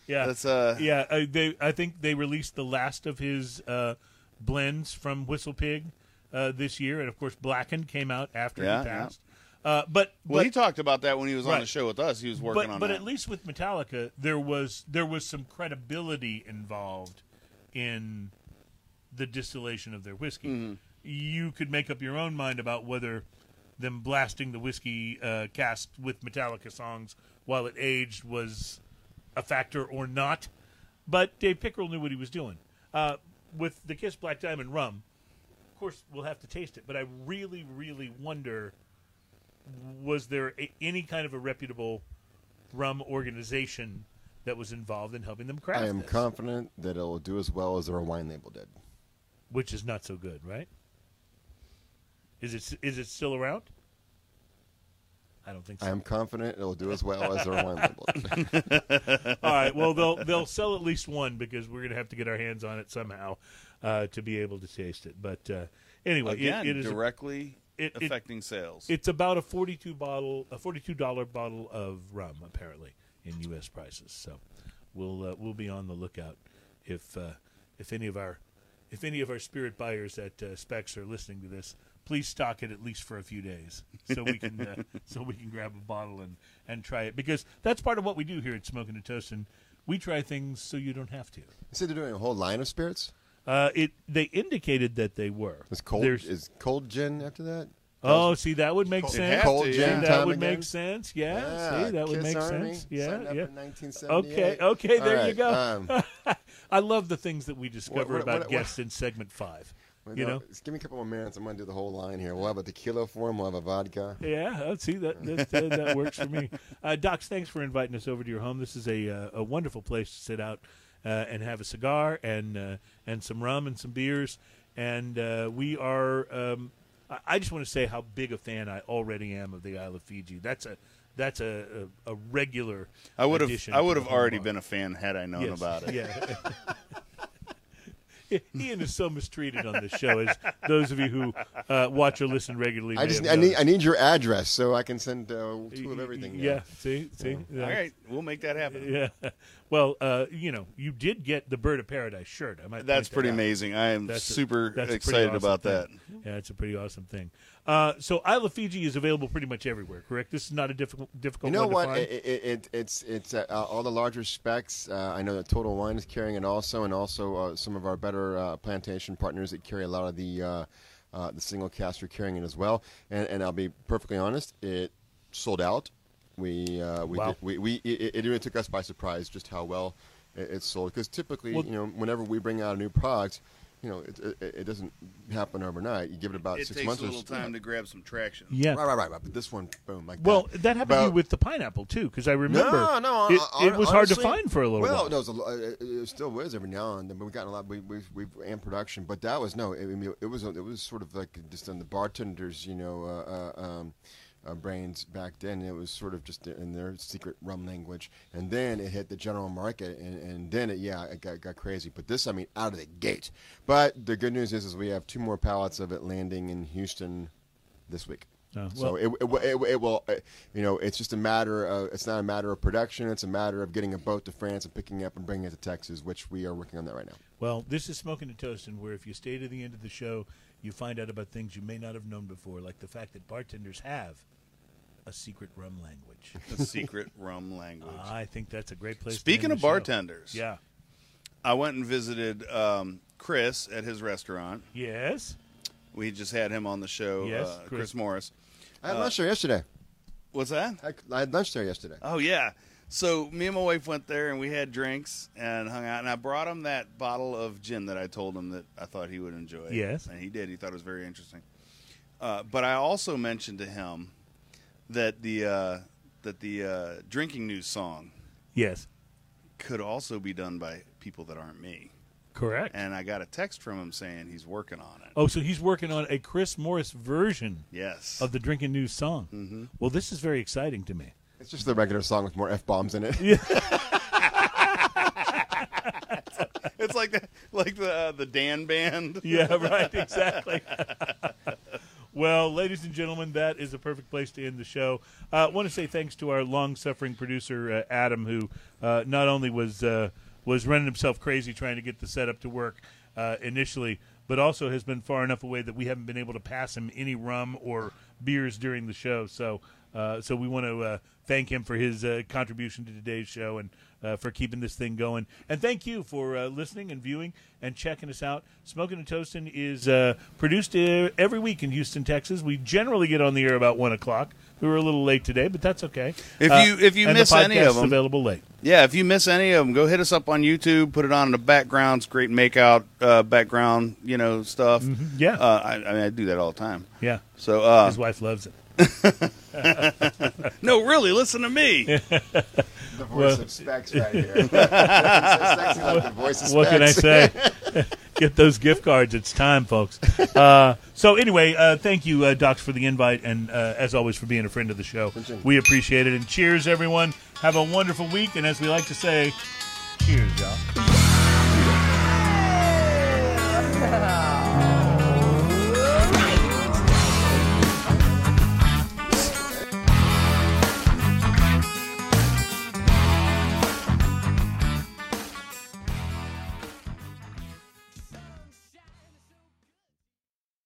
Yeah, That's, uh, yeah. Uh, they, I think they released the last of his uh, blends from Whistle Pig uh, this year, and of course, Blackened came out after Yeah, he yeah. passed. Uh, but Well, but, he talked about that when he was on the show with us. He was working but, on but that. at least with Metallica, there was there was some credibility involved in the distillation of their whiskey. Mm-hmm. You could make up your own mind about whether them blasting the whiskey uh, cask with Metallica songs while it aged was a factor or not. But Dave Pickerell knew what he was doing. Uh, with the Kiss Black Diamond rum, course, we'll have to taste it. But I really, really wonder was there a, any kind of a reputable rum organization that was involved in helping them craft I am this? confident that it will do as well as their wine label did. which is not so good, right? Is it is it still around? I don't think so. I am confident it will do as well as their wine label. All right. Well, they'll they'll sell at least one because we're gonna have to get our hands on it somehow uh, to be able to taste it. But uh, anyway, it- Again, it is directly it- it- affecting sales. it's about a forty-two bottle, a forty-two dollar bottle of rum, apparently in U.S. prices. So we'll uh, we'll be on the lookout if uh, if any of our if any of our spirit buyers at uh, Spec's are listening to this. Please stock it at least for a few days, so we can uh, so we can grab a bottle and, and try it because that's part of what we do here at Smoking and Toasting. We try things so you don't have to. You said they're doing a whole line of spirits. Uh, it they indicated that they were. Is cold There's- is cold gin after that? Oh, see, that would make Cold- sense. cold to, yeah. gin that time would again? make sense. Yeah, see, that would make Army, sense. Yeah, yeah. in 1978. Okay, okay, All there you go. um, I love the things that we discover what- about what- guests in segment five. well, You no, know, just give me a couple more minutes. I'm going to do the whole line here. We'll have a tequila for him. We'll have a vodka. yeah. uh, See that that, that, that works for me. Uh, Docs, thanks for inviting us over to your home. This is a uh, a wonderful place to sit out uh, and have a cigar and uh, and some rum and some beers. And uh, we are. Um, I- I just want to say how big a fan I already am of the Isle of Fiji. That's a that's a, a, a regular. I would have I would have already been a fan had I known Yes. about it. Yeah. Ian is so mistreated on this show, as those of you who uh, watch or listen regularly. I just I need. I need your address so I can send uh, two of everything. Yeah, see, see. All right, we'll make that happen. Yeah. Well, uh, you know, you did get the Bird of Paradise shirt. I might. That's point that pretty out. amazing. I am That's super that's a pretty excited awesome about thing. that. Yeah, it's a pretty awesome thing. Uh, so Isle of Fiji is available pretty much everywhere. Correct. This is not a difficult difficult. You know what? It, it, it, it's it's uh, all the larger specs. Uh, I know that Total Wine is carrying it also, and also uh, some of our better uh, plantation partners that carry a lot of the uh, uh, the single cask are carrying it as well. And and I'll be perfectly honest, it sold out. We uh, we, Wow. did, we we it, it really took us by surprise just how well it, it sold. Because typically, Well- you know, whenever we bring out a new product. You know, it, it, it doesn't happen overnight. You give it about It six takes months a or little so. time to grab some traction. Yeah. Right, right, right, right. But this one, boom, like Well, that. that happened to you with the pineapple too, because I remember No, no, it, hon- it was hard to find for a little well, while. no, it, was a, lo- it, it still is every now and then. But we've gotten a lot. We, we've we've in production, but that was no. I mean, it was it was sort of like just on the bartenders, you know, uh, uh, um, uh, brains back then. It was sort of just in their secret rum language, and then it hit the general market, and, and then it yeah, it got, got crazy. But this, I mean, out of the gate. But the good news is, is we have two more pallets of it landing in Houston this week. So well- it, it, will- it, will- it uh, you know, it's just a matter of, it's not a matter of production. It's a matter of getting a boat to France and picking it up and bringing it to Texas, which we are working on that right now. Well, this is Smoking and Toasting, where if you stay to the end of the show, you find out about things you may not have known before, like the fact that bartenders have a secret rum language. The secret rum language. I think that's a great place. to Speaking end of the show. bartenders, yeah, I went and visited um, Chris at his restaurant. yes, We just had him on the show. Yes, uh, Chris. Chris Morris. I had Uh, lunch there yesterday. What's that? I, I had lunch there yesterday. Oh yeah. So me and my wife went there and we had drinks and hung out. And I brought him that bottle of gin that I told him that I thought he would enjoy. Yes. and he did. He thought it was very interesting. Uh, but I also mentioned to him that the uh, that the uh, drinking news song yes, could also be done by people that aren't me. correct. And I got a text from him saying he's working on it. oh, so he's working on a Chris Morris version Yes. of the Drinking News song. Mm-hmm. Well, this is very exciting to me. It's just the regular song with more f bombs in it. Yeah. it's like the like the uh, the Dan band. Yeah, right, exactly. well, ladies and gentlemen, that is a perfect place to end the show. I uh, want to say thanks to our long-suffering producer uh, Adam, who uh, not only was uh, was running himself crazy trying to get the setup to work uh, initially, but also has been far enough away that we haven't been able to pass him any rum or beers during the show. So, uh, so we want to uh, thank him for his uh, contribution to today's show and uh, for keeping this thing going. And thank you for uh, listening and viewing and checking us out. Smoking and Toasting is uh, produced uh, every week in Houston, Texas. We generally get on the air about one o'clock. We were a little late today, but that's okay. If Uh, you- if you miss any of them- available late. Yeah, if you miss any of them, go hit us up on YouTube. Put it on in the background. It's great makeout uh, background, you know, stuff. Yeah. uh, I, I mean, I do that all the time. Yeah, So, uh, his wife loves it. no, really, listen to me. The voice Well- of Spec's right here. It's sexy like the voice of what can I say? Get those gift cards. It's time, folks. Uh, so anyway, uh, thank you, uh, Docs, for the invite, and uh, as always for being a friend of the show. We appreciate it. And cheers, everyone. Have a wonderful week. And as we like to say, cheers, y'all.